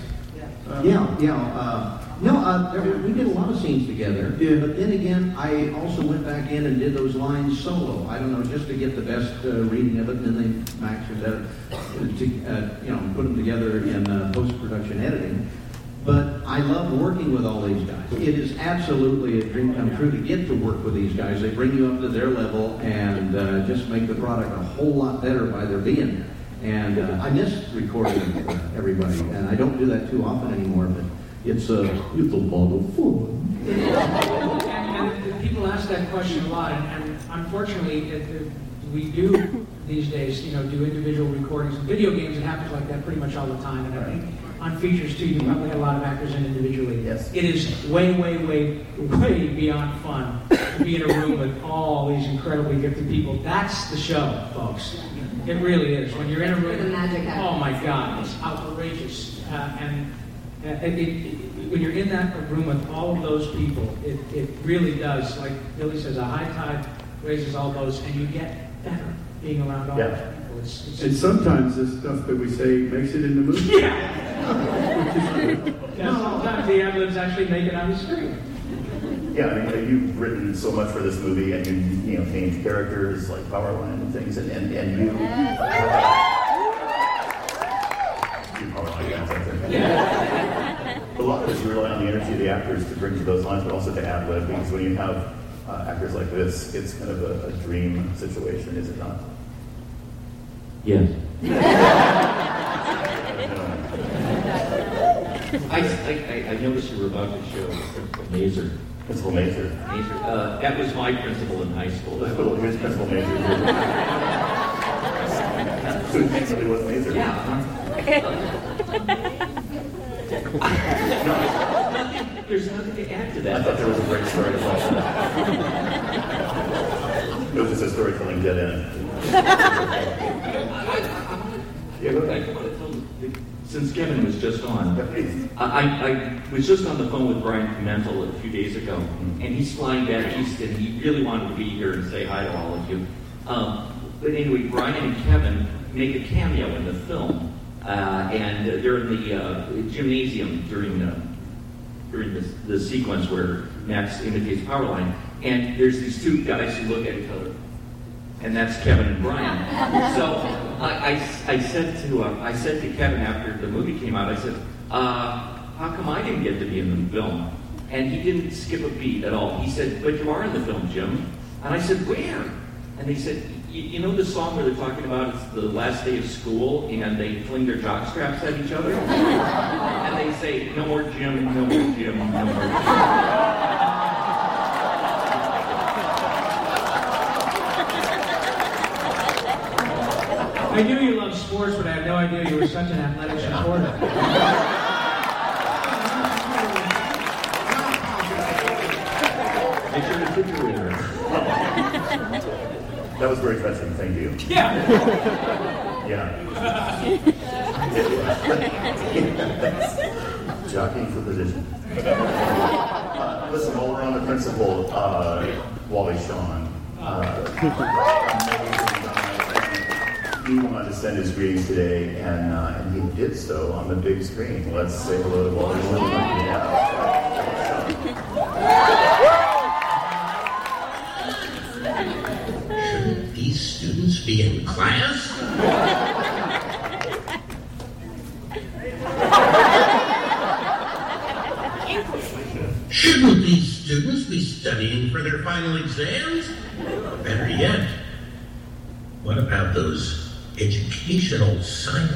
Uh, Yeah, yeah. Uh, no, uh, there, we did a lot of scenes together. Yeah. But then again, I also went back in and did those lines solo. I don't know, just to get the best uh, reading of it, and then they Max or better to uh, you know put them together in uh, post production editing. But I love working with all these guys. It is absolutely a dream come true to get to work with these guys. They bring you up to their level and uh, just make the product a whole lot better by their being there. And uh, I miss recording everybody, and I don't do that too often anymore. But it's a it's a lot of fun. And, and people ask that question a lot, and, and unfortunately, it, it, we do these days, you know, do individual recordings. In video games, it happens like that pretty much all the time, and I think on features too, you probably have a lot of actors in individually. Yes. It is way, way, way, way beyond fun to be in a room with all these incredibly gifted people. That's the show, folks. It really is. When you're in a room, The magic oh my God, it's outrageous, uh, and it, it, when you're in that room with all of those people, it, it really does, like Billy says, a high tide raises all boats, and you get better being around all Yeah. those people. It's, it's, And sometimes the stuff that we say makes it in the movie. yeah. yeah, sometimes the ad libs actually make it on the screen. Yeah, I mean, you've written so much for this movie, and you you know changed characters like Powerline and things, and and, and you. Uh, you Powerline guys out there. A lot of it is you rely on the energy of the actors to bring to those lines, but also to ad lib, because when you have uh, actors like this, it's kind of a, a dream situation, is it not? Yes. *laughs* I, I, I noticed you were about to show Principal Mazur. Principal Mazur. Mazur. Uh, that was my principal in high school. *laughs* Well, here's Principal Mazur. *laughs* so it basically was Mazur. *laughs* There's nothing to add to that. I thought there was a great story to tell. It was just a storytelling dead end. *laughs* Yeah, go ahead. Since Kevin was just on, I, I was just on the phone with Brian Pimental a few days ago, and he's flying back east, and he really wanted to be here and say hi to all of you. Um, but anyway, Brian and Kevin make a cameo in the film, uh, and they're in the uh, gymnasium during the during the, the sequence where Max imitates Powerline, and there's these two guys who look at each other, and that's Kevin and Brian. *laughs* So I, I, I said to uh, I said to Kevin after the movie came out, I said, uh, "How come I didn't get to be in the film?" And he didn't skip a beat at all. He said, "But you are in the film, Jim." And I said, "Where?" And he said, "You know the song where they're talking about it's the last day of school and they fling their jock straps at each other, *laughs* and they say, "No more gym, no more gym, no more Jim." I knew you loved sports, but I had no idea you were such an athletic supporter. *laughs* was very touching. Thank you. Yeah. Yeah. Jockeying for position. Uh, listen, while we're on the principal, uh, Wally Shawn. Uh, he wanted to send his greetings today, and uh, and he did so on the big screen. Let's say hello to Wally Shawn. Shouldn't these students be in class? Shouldn't these students be studying for their final exams? Better yet, what about those educational science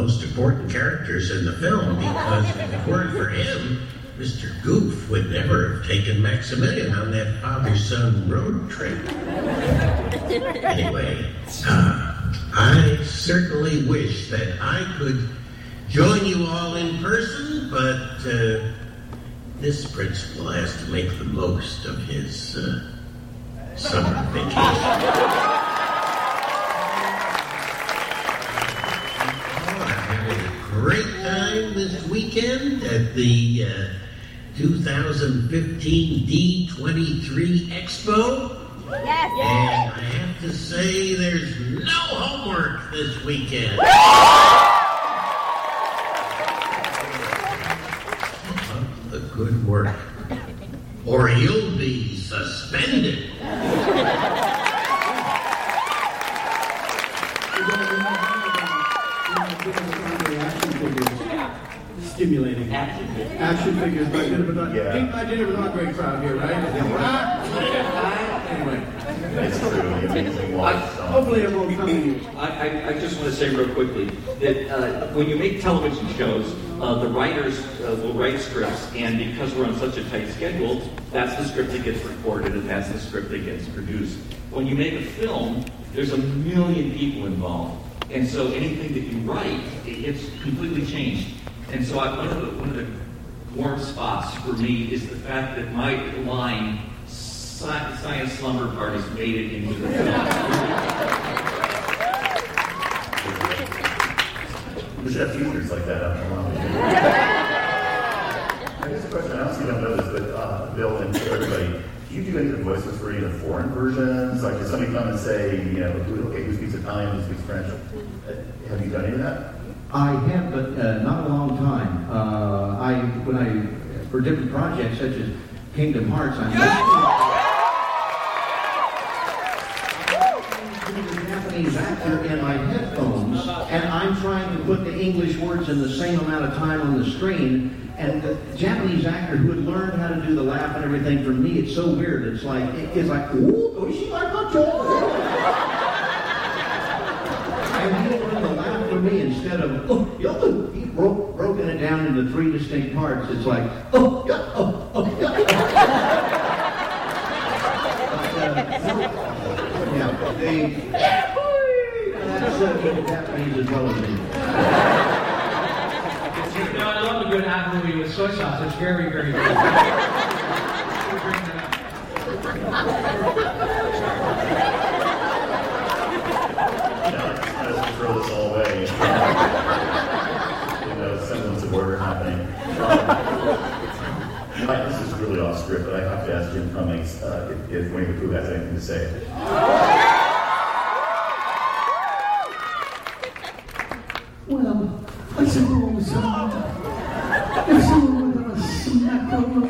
most important characters in the film because if it weren't for him, Mr. Goof would never have taken Maximilian on that father-son road trip. Anyway, uh, I certainly wish that I could join you all in person, but uh, this principal has to make the most of his uh, summer vacation. Great time this weekend at the uh, 2015 D23 Expo. Yes. And I have to say, there's no homework this weekend. Keep the good work, or you'll be suspended. *laughs* Stimulating. Action figures. Action figures by Jennifer Dawn. Yeah. Pink by Jennifer Dawn, great crowd here, right? *laughs* Ah, anyway. It's true. The amazing Wally Shawn. Hopefully it won't come to you. I, I, I just want to say real quickly that uh, when you make television shows, uh, the writers uh, will write scripts, and because we're on such a tight schedule, that's the script that gets recorded, and that's the script that gets produced. When you make a film, there's a million people involved, and so anything that you write, it gets completely changed. And so I, one of the one of the warm spots for me is the fact that my line "Sci- "Science Slumber Parties" made it into the film. We should have features like that out in the lobby. A question, I honestly don't know this, but uh, Bill and everybody, do you do any of the voices for any of the foreign versions? Like, does somebody come and say, you know, okay, who speaks Italian, who speaks French? Uh, Have you done any of that? I have, but uh, not a long time. Uh, I when I for different projects such as Kingdom Hearts, I'm listening to the Japanese actor in my headphones, and I'm trying to put the English words in the same amount of time on the screen. and the Japanese actor who had learned how to do the laugh and everything, for me, it's so weird. It's like, it's like, ooh, oh, she like a joke. And he learned the laugh for me instead of, oh, yo, he broke, broken it down into three It's like, oh, yeah, oh, oh, yeah. *laughs* yeah, they, that's uh, Japanese as well as me. You know, I love a good hot movie with soy sauce. It's very, very good. *laughs* I just throw this all away. you know, semblance of order happening. Um, Mike, this is really off script, but I have to ask Jim Cummings uh, if, if Winnie the Pooh has anything to say. Well, I suppose uh, if someone were to smack over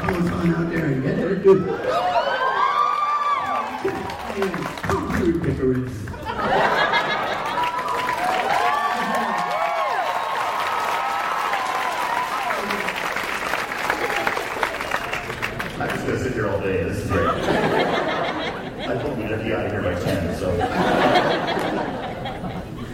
I was on out there and get it. Hey, Pickers. I'm just going to sit here all day. This is great. I told you to be out of here by 10, so.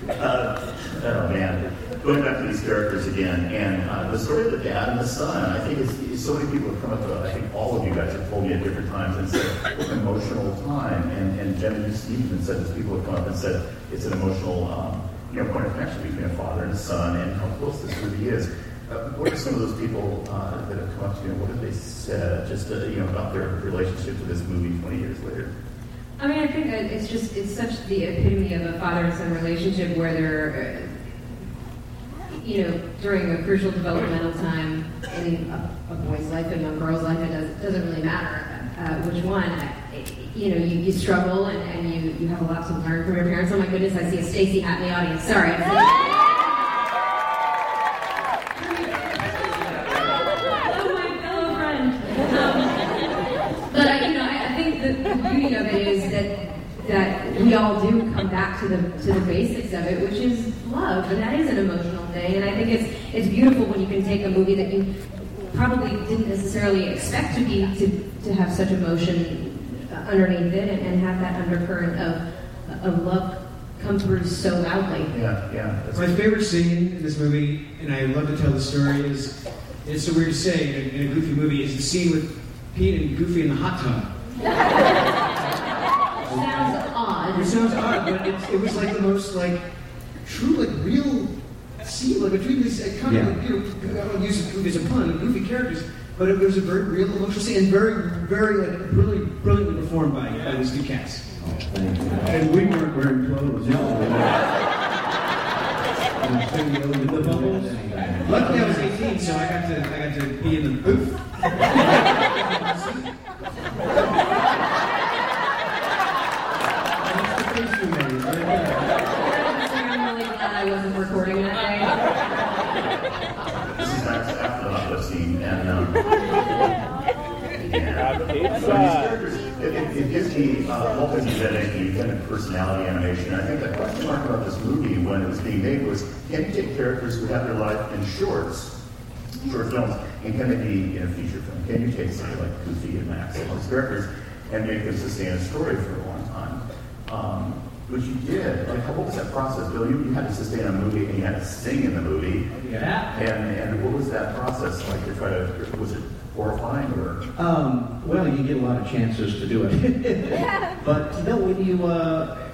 Uh, oh, man. Going back to these characters again, and uh, the story of the dad and the son, I think it's, it's so many people have come up to I think all of you guys have told me at different times and said, what an emotional time. And, and Jen and Steve even said this, people have come up and said it's an emotional um, you know, point of connection between a father and a son and how close this really is. Uh, what are some of those people uh, that have come up to you and what have they said just uh, you know about their relationship to this movie 20 years later? I mean, I think that it's just it's such the epitome of a father and son relationship where they're, uh, you know, during a crucial developmental time in a, a boy's life and a girl's life. It does, doesn't really matter uh, which one. You know, you, you struggle and, and you, you have a lot to learn from your parents. Oh my goodness, I see a Stacy hat in the audience. Sorry. I'm *laughs* my fellow friend. But I, you know, I, I think the, the beauty of it is that that we all do come back to the to the basics of it, which is love, and that is an emotional thing. And I think it's it's beautiful when you can take a movie that you probably didn't necessarily expect to be to, to have such emotion uh, underneath it, and, and have that undercurrent of of love come through so loudly. Yeah, yeah. My favorite scene in this movie, and I love to tell the story, is it's so weird to say in a, in a Goofy movie, is the scene with Pete and Goofy in the hot tub. *laughs* It sounds odd, but it, it was like the most like true, like real scene, like between these uh, kind of like, you know, I don't use Goofy as a pun, Goofy characters, but it was a very real emotional scene and very, very like really brilliantly performed by by these two cats. And we weren't wearing clothes. *laughs* The bubbles. Luckily, I was 18, so I got to I got to be in the booth. *laughs* I'm really glad I wasn't recording that day. This is after, after the hot tub scene, and um, yeah. pizza. It, it, it gives me uh, multi-genetic independent personality animation. And I think the question mark about this movie when it was being made was, can you take characters who have their life in shorts, short films, and can they be in a feature film? Can you take somebody like Goofy and Max and those characters and make them sustain a story for a long time? Um, which you did. Like, what was that process, Bill? You, you had to sustain a movie and you had to sing in the movie. Yeah. And and what was that process like to try to? Was it horrifying or? Um, well, you get a lot of chances to do it. *laughs* but no, when you, uh,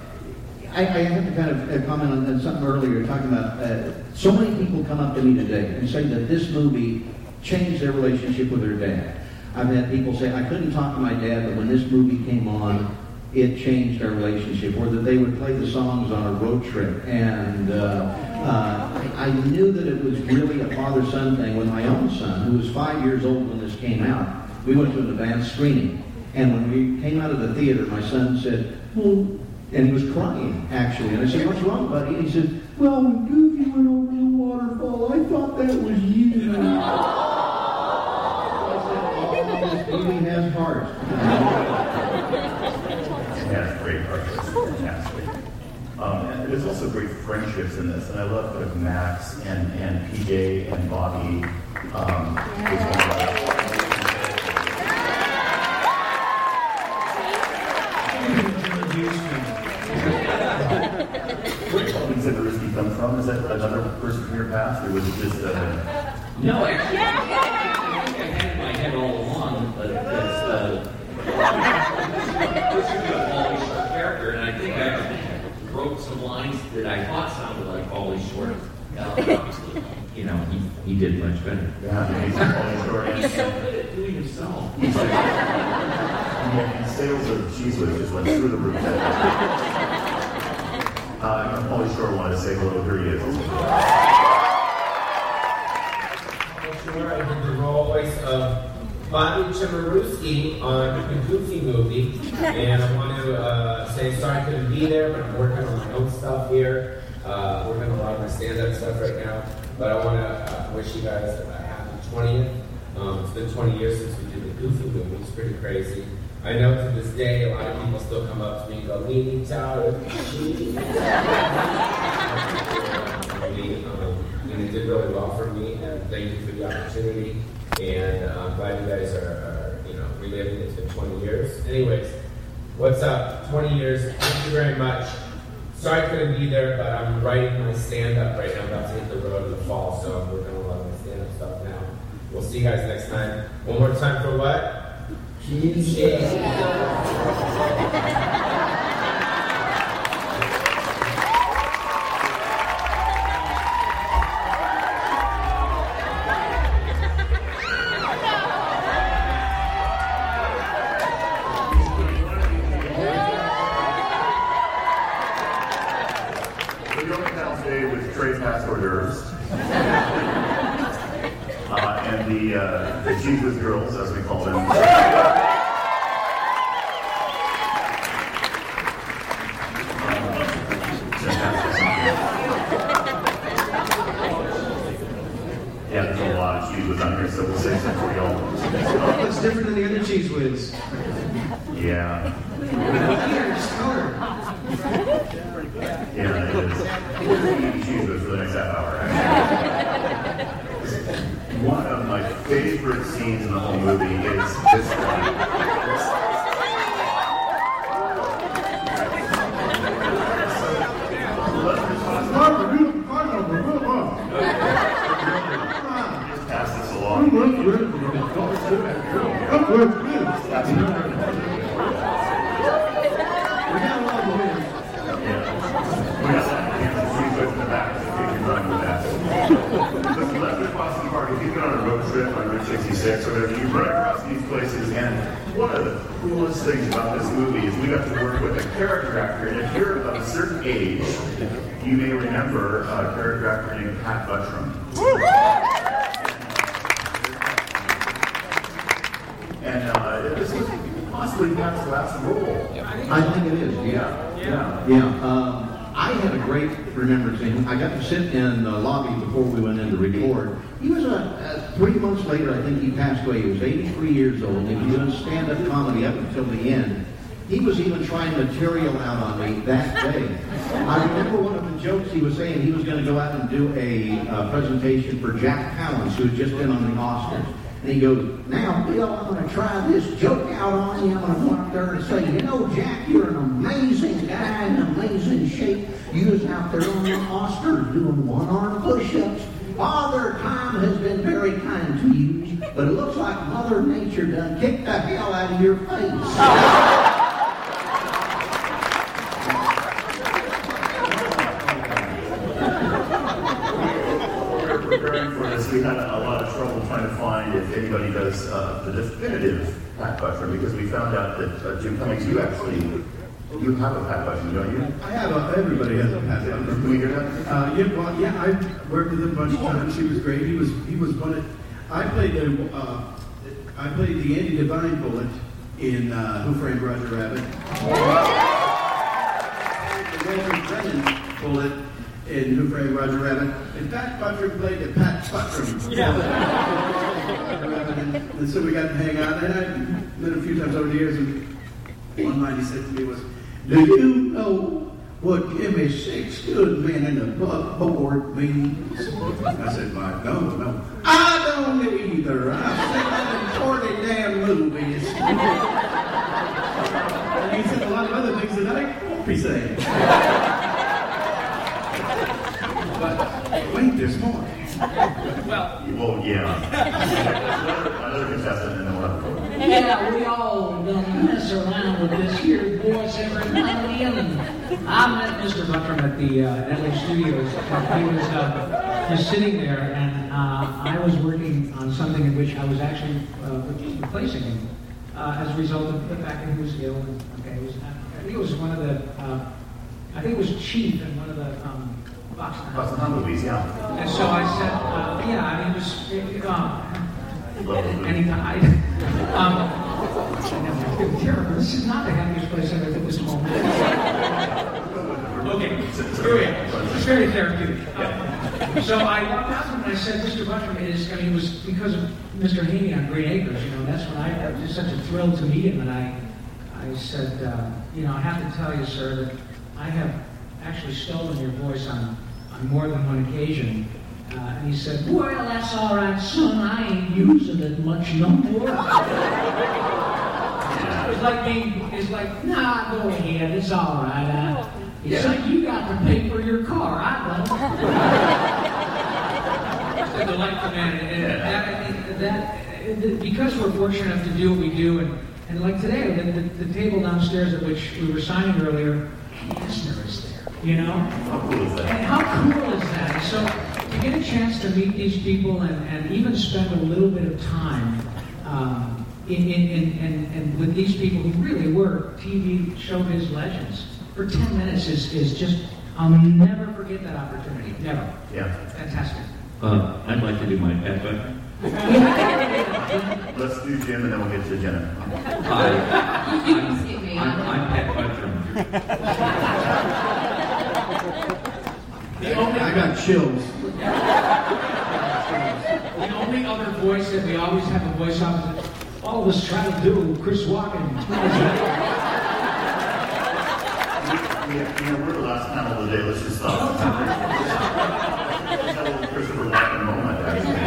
I, I have to kind of uh, comment on, on something earlier, talking about uh, so many people come up to me today and say that this movie changed their relationship with their dad. I've had people say, I couldn't talk to my dad, but when this movie came on, it changed our relationship. Or that they would play the songs on a road trip. And uh, uh, I knew that it was really a father-son thing with my own son, who was five years old when this came out. We went to an advanced screening. And when we came out of the theater, my son said, well, and he was crying, actually. And I said, what's wrong, buddy? And he said, well, when Goofy went over the waterfall, I thought that was you. I said, oh, this movie has heart. Yeah, great part. Fantastic. There's also great friendships in this, and I love kind Max and, and PJ and Bobby. Um, Where did Bobby come from? Is that another person from your past, or was it just uh, No, actually, I think I had it in my head all along, but it's uh, this is a Pauly Shore character, and I think I wrote some lines that I thought sounded like Pauly Shore. Uh, obviously, you know, he, he did much better. Yeah, he's Pauly Shore. He's so good at doing himself. Yeah, and sales of Cheez Whiz just went through the roof. Uh, and Pauly Shore wanted to say hello. Here he is. Sure, I did the role voice of Bobby Zimmeruski on the Goofy movie, and I want to uh, say sorry I couldn't be there, but I'm working on my own stuff here. Uh, working on a lot of my stand-up stuff right now, but I want to wish you guys a happy 20th. Um, it's been 20 years since we did the Goofy movie. It's pretty crazy. I know to this day, a lot of people still come up to me and go, "Leaning Tower." cheese." movie, um, and it did really well for me. And thank you for the opportunity. And uh, I'm glad you guys are, are, you know, reliving. It's been 20 years. Anyways, what's up? 20 years. Thank you very much. Sorry I couldn't be there, but I'm writing my stand-up right now. I'm about to hit the road in the fall, so I'm working on a lot of my stand-up stuff now. We'll see you guys next time. One more time for what? Cheese. *laughs* *laughs* scenes in the whole movie is this one. Just pass this along. Listen, let's across the park. If you've been on a road trip 66 or whatever, you run across these places, and one of the coolest things about this movie is we got to work with a character actor. And if you're of a certain age, you may remember a character actor named Pat Buttram. And uh, this was possibly Pat's last role. I think it is, yeah. Yeah. Yeah. Um, I had a great remembrance. I got to sit in the lobby before we went in to record. He was a, uh, three months later, I think he passed away. He was 83 years old. He was doing stand-up comedy up until the end. He was even trying material out on me that day. I remember one of the jokes he was saying he was going to go out and do a uh, presentation for Jack Palance, who had just been on the Oscars. And he goes, now, Bill, I'm going to try this joke out on you. I'm going to go up there and say, you know, Jack, you're an amazing guy in amazing shape. You was out there on the Oscars doing one-arm push-ups. Father Time has been very kind to you, but it looks like Mother Nature done kicked the hell out of your face. We're preparing for this. We had a lot of trouble trying to find if anybody does uh, the definitive Pat Buttram because we found out that uh, Jim Cummings, you actually you have a Pat Buttram, don't you? I have a, everybody has a Pat Buttram. Can we hear that? Uh, yeah, well, yeah, I worked with him a bunch of times. He was great. He was he was one of I played the uh, I played the Andy Devine bullet in uh, Who Framed Roger Rabbit. the Walter Brennan bullet in Who Framed Roger Rabbit. And Pat Buttram played the Pat Buttram. and, and so we got to hang out. And I met a few times over the years. And one line he said to me was, "Do you know would give me six good men in the buckboard board meetings. I said, "My no, no, I don't either. I've seen forty damn movies." and he said a lot of other things that I won't be saying. but wait, there's more. Well, well yeah. *laughs* another, another contestant, and then we'll have a vote. Yeah, we all done mess around with this here voice every now and then. I met Mr. Buttram at the uh, LA studios. He was uh, just sitting there, and uh, I was working on something in which I was actually uh, replacing him uh, as a result of the fact that he was ill. And, okay, he was, I think it was one of the, uh, I think it was Chief in one of the um, and Hunt movies, yeah. And so I said, uh, yeah, I mean, it was, it, it, um, and he died. Um. This is not the happiest place I've ever at this moment. okay, here we are. It's very therapeutic. Um, so I walked out and I said, Mr. Buttram is, I mean, it was because of Mr. Haney on Green Acres, you know, that's when I, it was just such a thrill to meet him, and I, I said, uh, you know, I have to tell you, sir, that I have actually stolen your voice on, on more than one occasion. Uh, and he said, Well, that's all right, son. I ain't using it much no more. *laughs* it's like being, it's like, nah, go ahead. It's all right. Uh, it's Yeah. like you got to pay for your car. I don't. It's a delightful man. And that, I that, because we're fortunate enough to do what we do, and, and like today, the, the, the table downstairs at which we were signing earlier, Eisner is there. You know? How cool is that? And how cool is that? So get a chance to meet these people and, and even spend a little bit of time um, in, in, in, in, in with these people who really were TV showbiz legends for 10 minutes is, is just, I'll never forget that opportunity. Never. Yeah. Fantastic. Uh, I'd like to do my pet butt. *laughs* Let's do Jim, and then we'll get to Jenna. Hi. I'm, I'm, I'm Pat Buttram. The only, I got chills. The only other voice that we always have a voice oh, of is all of us try to do, Chris Walken. Yeah, you know, we're the last panel of the day. Let's just stop. *laughs* Have a little Christopher Walken moment, actually.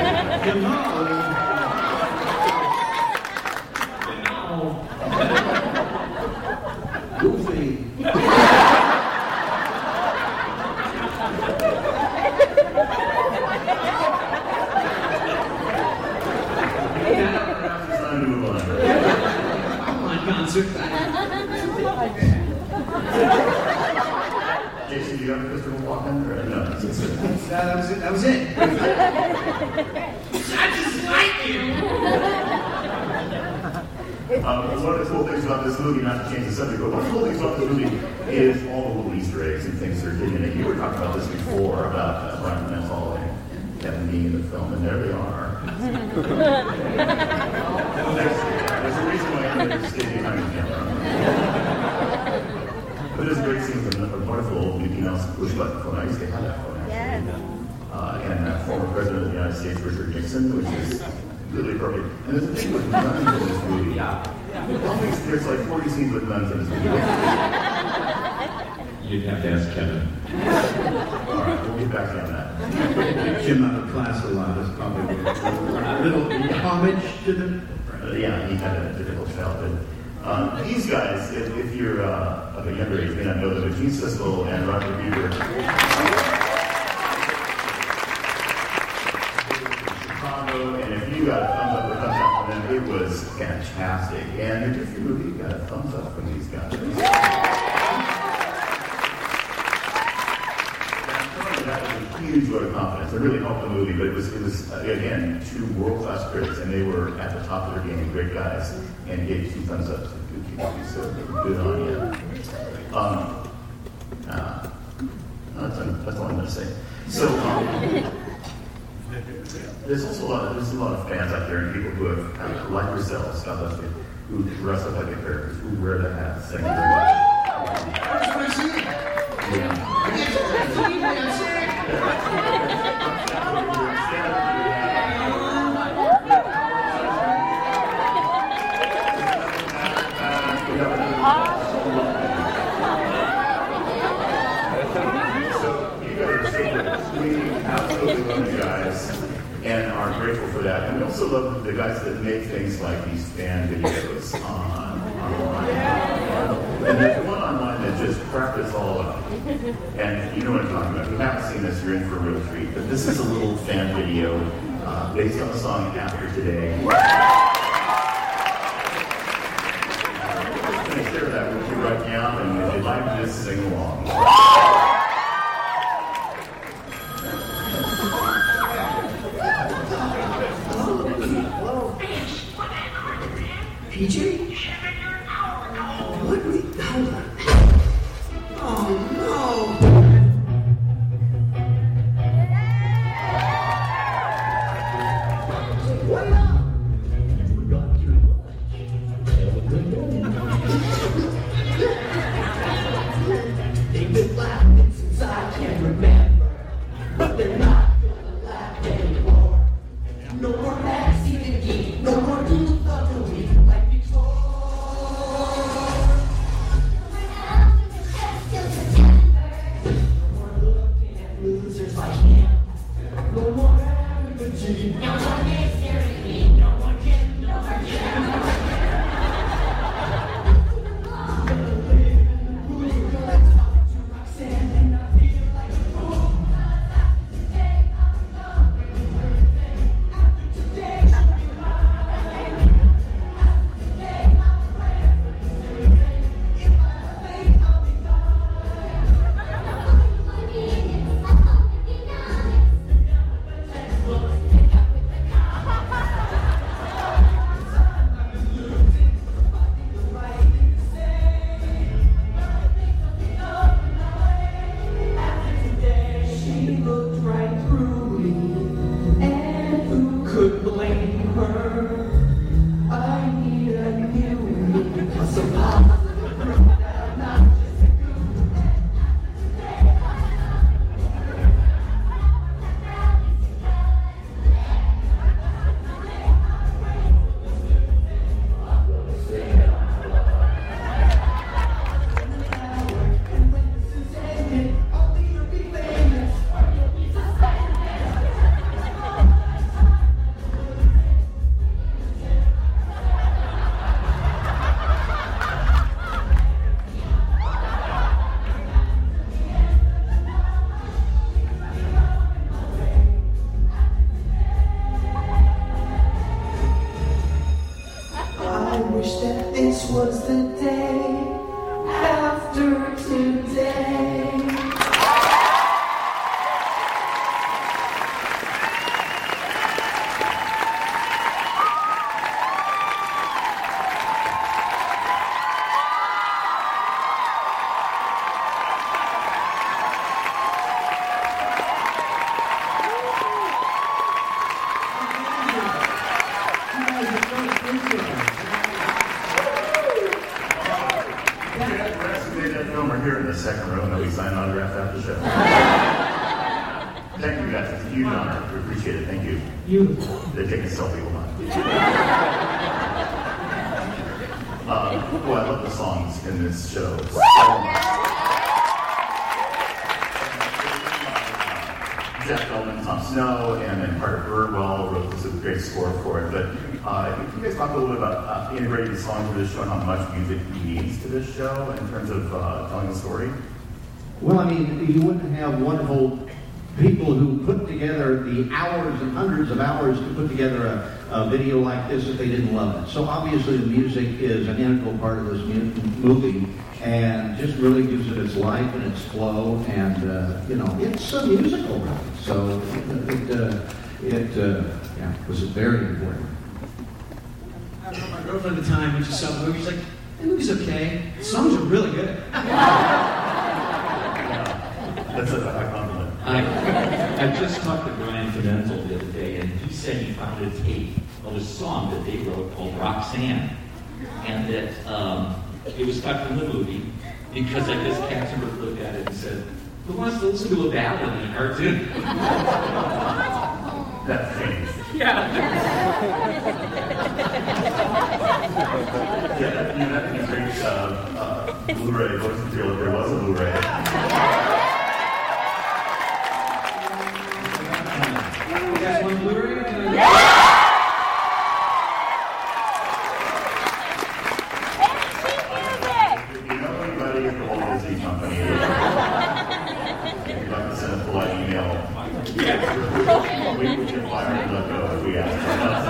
Goofy. It's time to move on. on concert. Jason, do you have Christopher Walken? Or, no, just, That was it. That was it. I just like you. Um, one of the cool things about this movie, not to change the subject, but one of the cool things about this movie is all the little Easter eggs and things that are hidden in it. You were talking about this before about uh, Brian Pimental and Kevin Lima in the film, and there they are. But there's a great scene with a wonderful old Mickey Mouse push button phone. I used to have that phone actually. Uh, and uh, former President of the United States, Richard Nixon, which is really appropriate. And there's a thing with nuns in this movie. Yeah. There's like 40 scenes with nuns in this movie. You'd have to ask Kevin. All right, we'll get back on that. Jim out of class a lot is probably a little homage to them. Yeah, he had a difficult childhood. Um, these guys, if, if you're uh, of a younger age, may not know them, but Gene Siskel and Roger Ebert. Chicago, and if you got a thumbs up or thumbs up from them, it was fantastic. And if you movie got a thumbs up from these guys. Huge vote of confidence. It really helped the movie, but it was, it was again, two world-class critics, and they were at the top of their game, great guys, and gave two thumbs up to the movie, so good on you. Um, uh, that's, that's all I'm going to say. So, um, there's also a lot, of, there's a lot of fans out there and people who have, uh, like yourselves, God bless you, who dress up like their characters, who wear the hats. You very much. Yeah. we absolutely love you guys and are grateful for that. And we also love the guys that make things like these fan videos on online. And there's one online that just cracked us all up. And you know what I'm talking about. If you haven't seen this, you're in for a real treat. But this is a little fan video uh, based on the song After Today. They've They take a selfie with mine. Uh, well, I love the songs in this show so. Jeff Feldman, Tom Snow, and then Carter Burwell wrote this great score for it. But uh, can you guys talk a little bit about uh, integrating the songs for this show and how much music means to this show in terms of uh, telling the story? Well, I mean, you wouldn't have wonderful people who put together the hours and hundreds of hours to put together a, a video like this if they didn't love it. So obviously the music is an integral part of this mu- movie and just really gives it its life and its flow and, uh, you know, it's a musical, really. So it, uh, it uh, yeah, was very important. I remember my girlfriend at the time when she saw the movie, she's like, the movie's okay. The songs are really good. *laughs* That's a high compliment. I, I just talked to Brian Fidenzel the other day, and he said he found a tape of a song that they wrote called Roxanne, and that um, it was cut from the movie because I guess Katzenberg looked at it and said, "Who wants to listen to a ballad in a cartoon?" That's changed. Yeah. Yeah, that, you know, that thing is great. Uh, uh, Blu-ray voice material. There was a Blu-ray. Guys want Blu-ray? If you know anybody at the Disney Company, if you'd like to send a polite email, we would get fired and let go if we asked for that.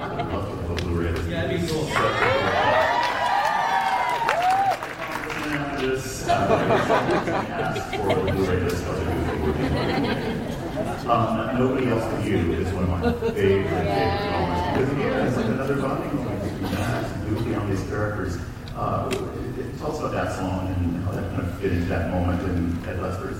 I'd love to have a Blu-ray. Yeah, be cool. After ask for a Blu-ray disc of the movie. Um, nobody else but you is one of my favorite, favorite moments. Because again, it's like another bonding moment between Max and Goofy on these characters. Uh, tell us about that song and how that kind of fit into that moment in Ed Lester's.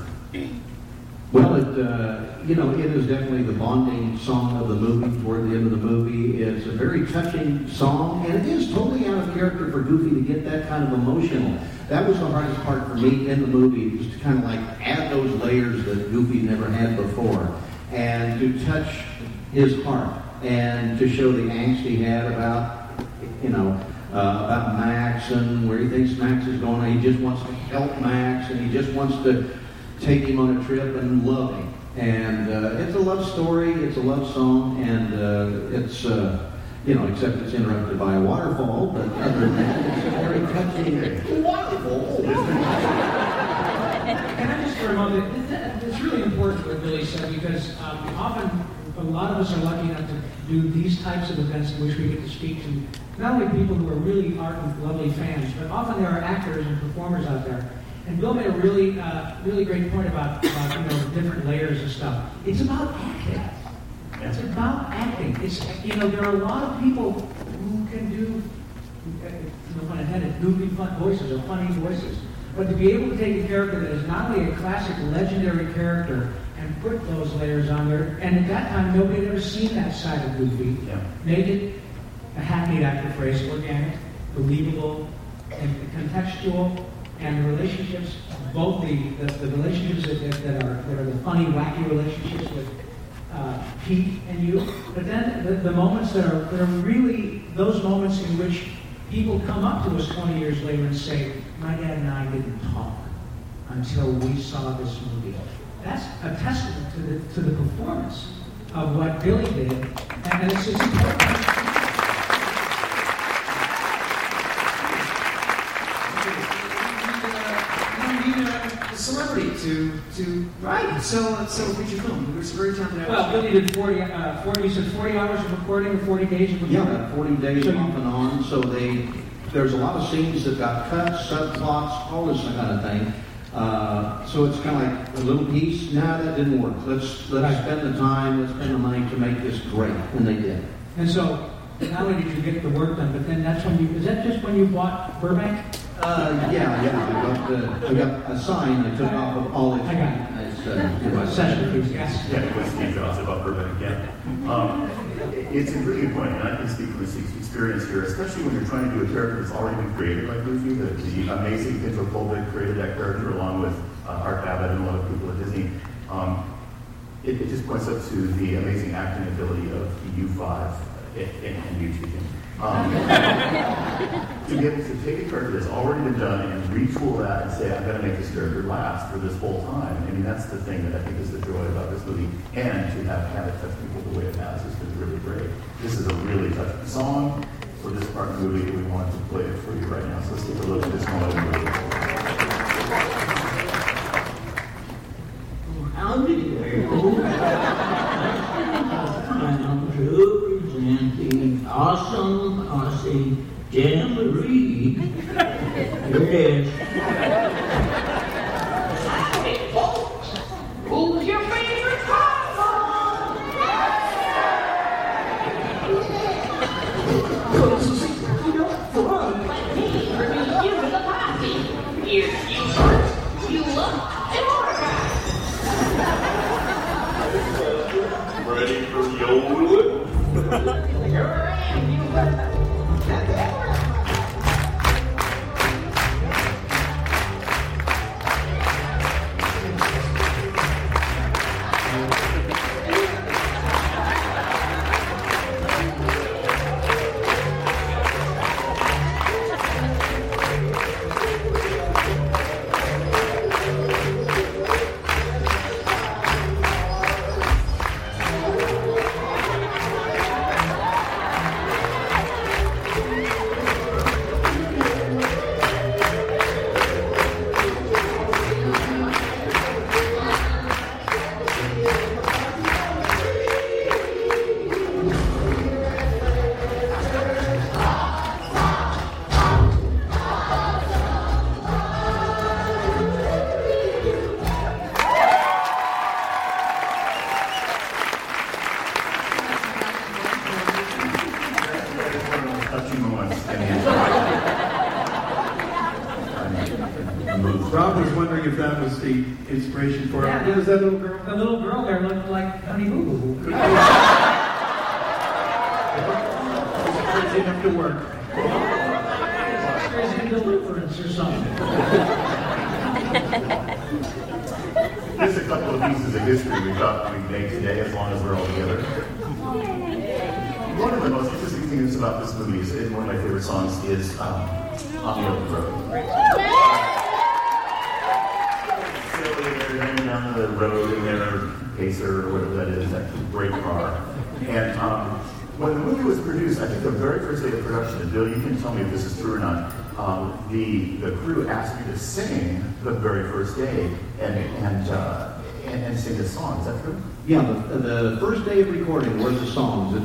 Well, it, uh, you know, it is definitely the bonding song of the movie toward the end of the movie. It's a very touching song, and it is totally out of character for Goofy to get that kind of emotional. That was the hardest part for me in the movie, was to kind of like add those layers that Goofy never had before, and to touch his heart, and to show the angst he had about, you know, uh, about Max and where he thinks Max is going. He just wants to help Max, and he just wants to take him on a trip and love him. And uh, it's a love story, it's a love song, and uh, it's, uh, you know, except it's interrupted by a waterfall, but other than that, it's a very touching waterfall. *laughs* Can I just for a moment? It's really important what Billy said because um, often a lot of us are lucky enough to do these types of events in which we get to speak to not only people who are really ardent, lovely fans, but often there are actors and performers out there. And Bill made a really, uh, really great point about, about you know different layers and stuff. It's about acting. It's about acting. It's you know there are a lot of people who can do uh, no pun intended, goofy fun voices or funny voices. But to be able to take a character that is not only a classic legendary character and put those layers on there, and at that time nobody had ever seen that side of Goofy, make it a hackneyed actor phrase, organic, believable, and contextual, and the relationships, both the, the, the relationships that, that, that are that are the funny, wacky relationships with uh, Pete and you, but then the, the moments that are that are really those moments in which people come up to us 20 years later and say, "My dad and I didn't talk until we saw this movie." That's a testament to the to the performance of what Billy did, and it's, it's important. To to write, sell, sell a feature film. There's a very talented actor. Well, Billy did 40, uh, 40, you said 40 hours of recording or 40 days of Yeah, recording? about 40 days So off and on, so they, there's a lot of scenes that got cut, subplots, all this kind of thing. Uh, so it's kind of like a little piece, nah, that didn't work. Let's, let's spend the time, let's spend the money to make this great, and they did. And so, not only did you get the work done, but then that's when you, is that just when you bought Burbank? Uh, yeah, yeah, I got, the, I got a sign I took off of all its. I got it. It's, uh, it was- yes. Yeah, it was Steve Jobs about Burbank, yeah. Um, it's a really good point, and I can speak from experience here, especially when you're trying to do a character that's already been created by Goofy. The, the amazing Pinto Colvig created that character along with uh, Art Babbitt and a lot of people at Disney. Um, it, it just points up to the amazing acting ability of the U5 and, and you two. Um, to be able to take a character that's already been done and retool that and say, I'm going to make this character last for this whole time. I mean, that's the thing that I think is the joy about this movie. And to have had it touch people the way it has has been really great. This is a really touching song for this part of the movie. We wanted to play it for you right now. So let's take a look at this moment in the movie. Howdy there. I'm Awesome Posse Jamboree. Here it is.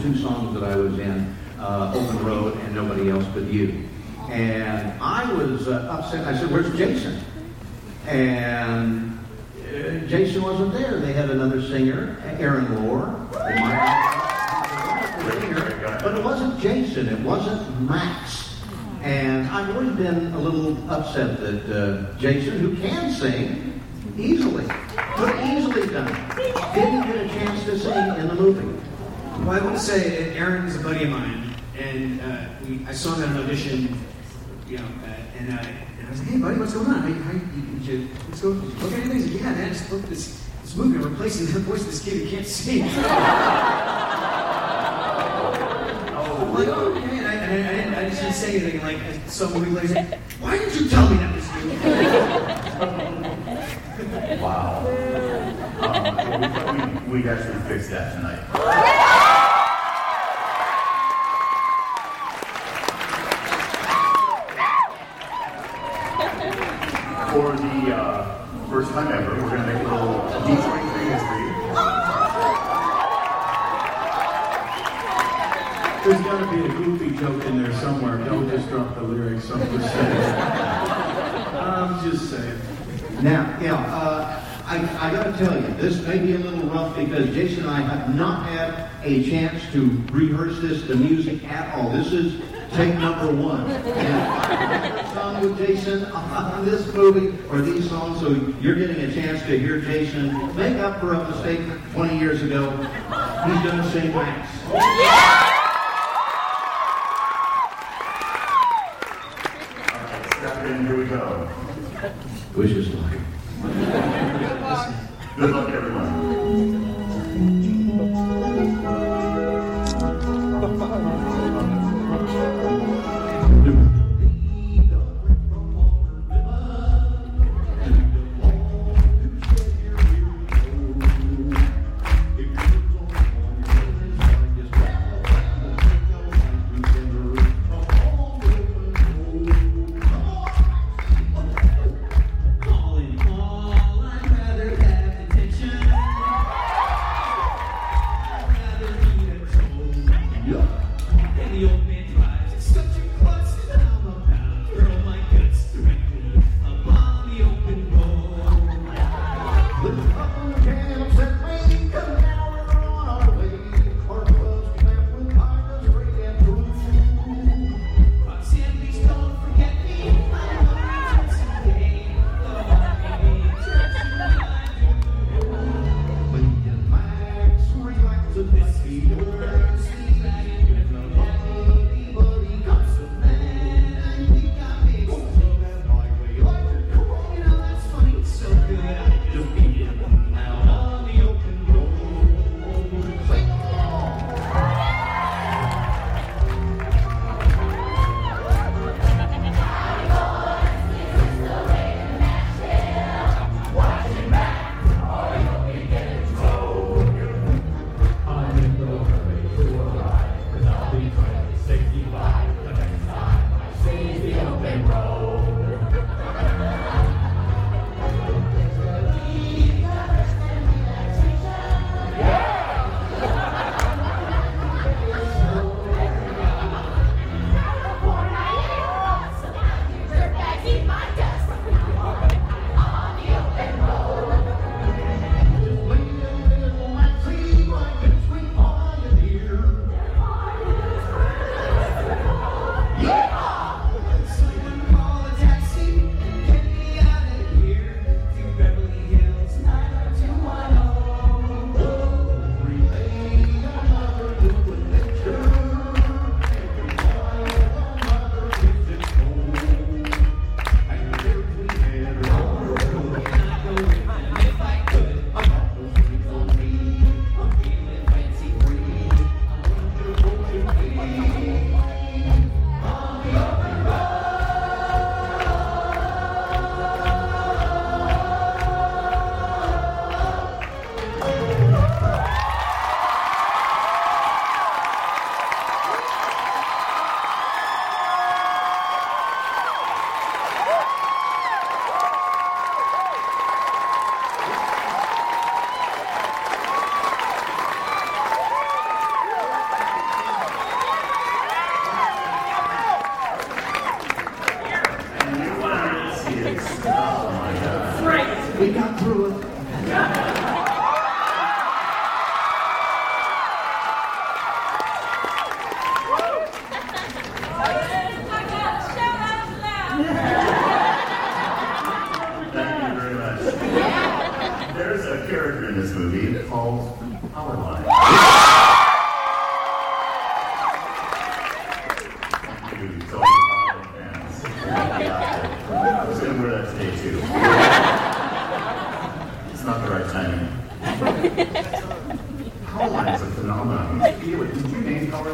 Two songs that I was in, uh, Open Road and Nobody Else But You. And I was uh, upset. I said, Where's Jason? And uh, Jason wasn't there. They had another singer, Aaron Lohr. But it wasn't Jason. It wasn't Max. And I've always been a little upset that uh, Jason, who can sing easily, could easily done didn't get a chance to sing in the movie. Well, I want to say Aaron is a buddy of mine, and uh, we, I saw him at an audition, you know, uh, and, uh, and I was like, "Hey, buddy, what's going on? How, you- how you, did you, let's go look at anything?" He's like, "Yeah, man, I just looked at this this movie. I'm replacing the voice of this kid who can't sing." *laughs* I'm like, "Oh, okay," and I, and I, I, didn't, I just didn't say anything. Like, I saw a movie later, he's like, "Why didn't you tell me that was you?" Wow. Um, well, we thought we'd, we'd actually fix that tonight. I'm just saying. I'm just saying. Now, yeah, uh, I, I got to tell you, this may be a little rough because Jason and I have not had a chance to rehearse this, the music at all. This is take number one. And sung with Jason on this movie or these songs, so you're getting a chance to hear Jason make up for a mistake 20 years ago. He's going to sing Max. Strap in, here we go. Wish us luck. Good luck, everyone.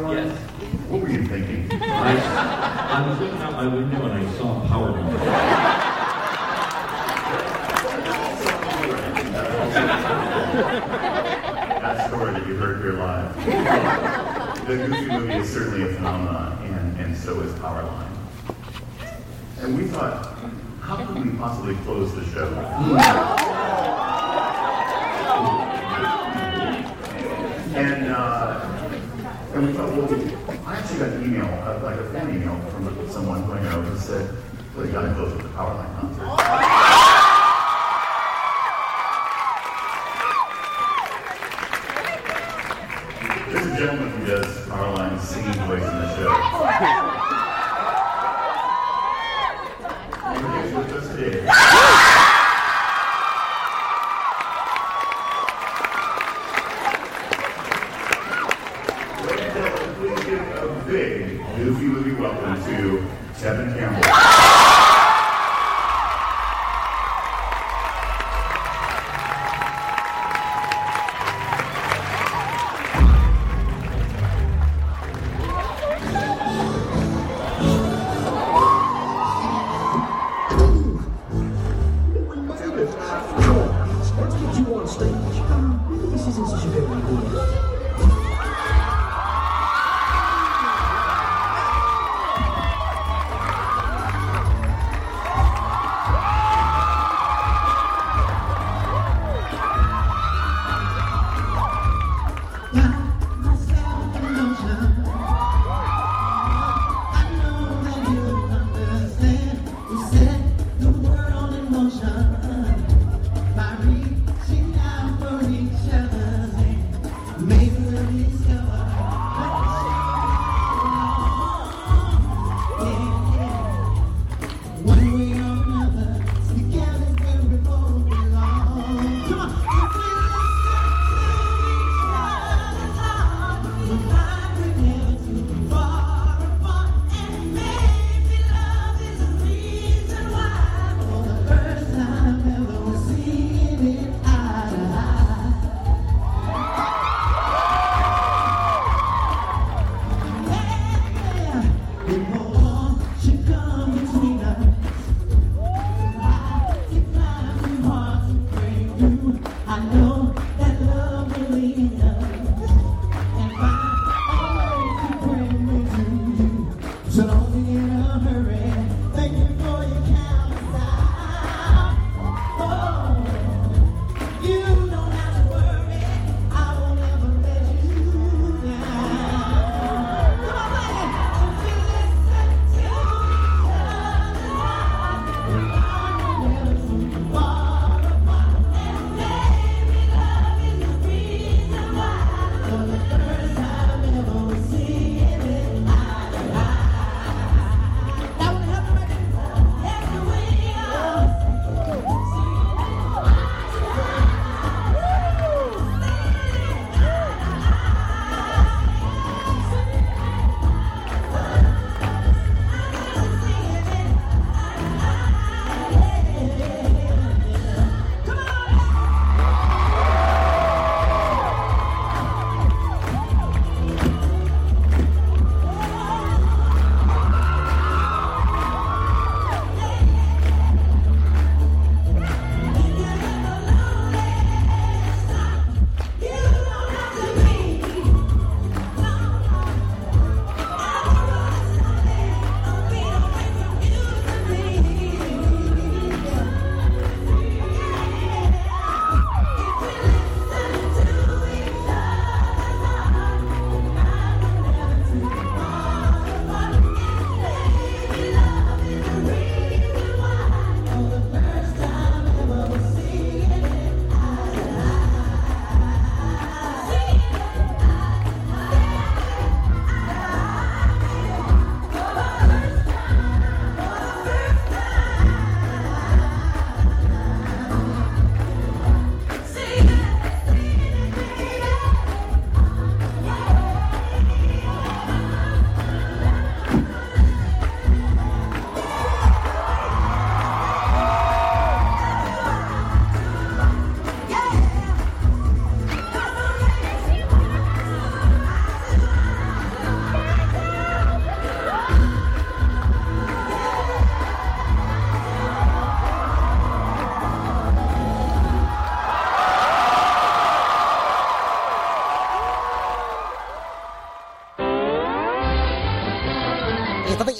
Name Powerline? Yes. What were you thinking? *laughs* I, I was looking out my window and I saw a power line. *laughs* that story that you heard here live. the Goofy movie is certainly a phenomenon, and, and so is Powerline. And we thought, how could we possibly close the show? *laughs* and, uh, we thought, well, I actually got an email, uh, like a fan email from someone who I know who said, well, you got to close with the Powerline concert.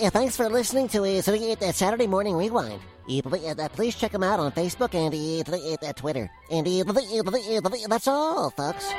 Thanks for listening to uh, Saturday Morning Rewind. Please check them out on Facebook and Twitter. And that's all, folks.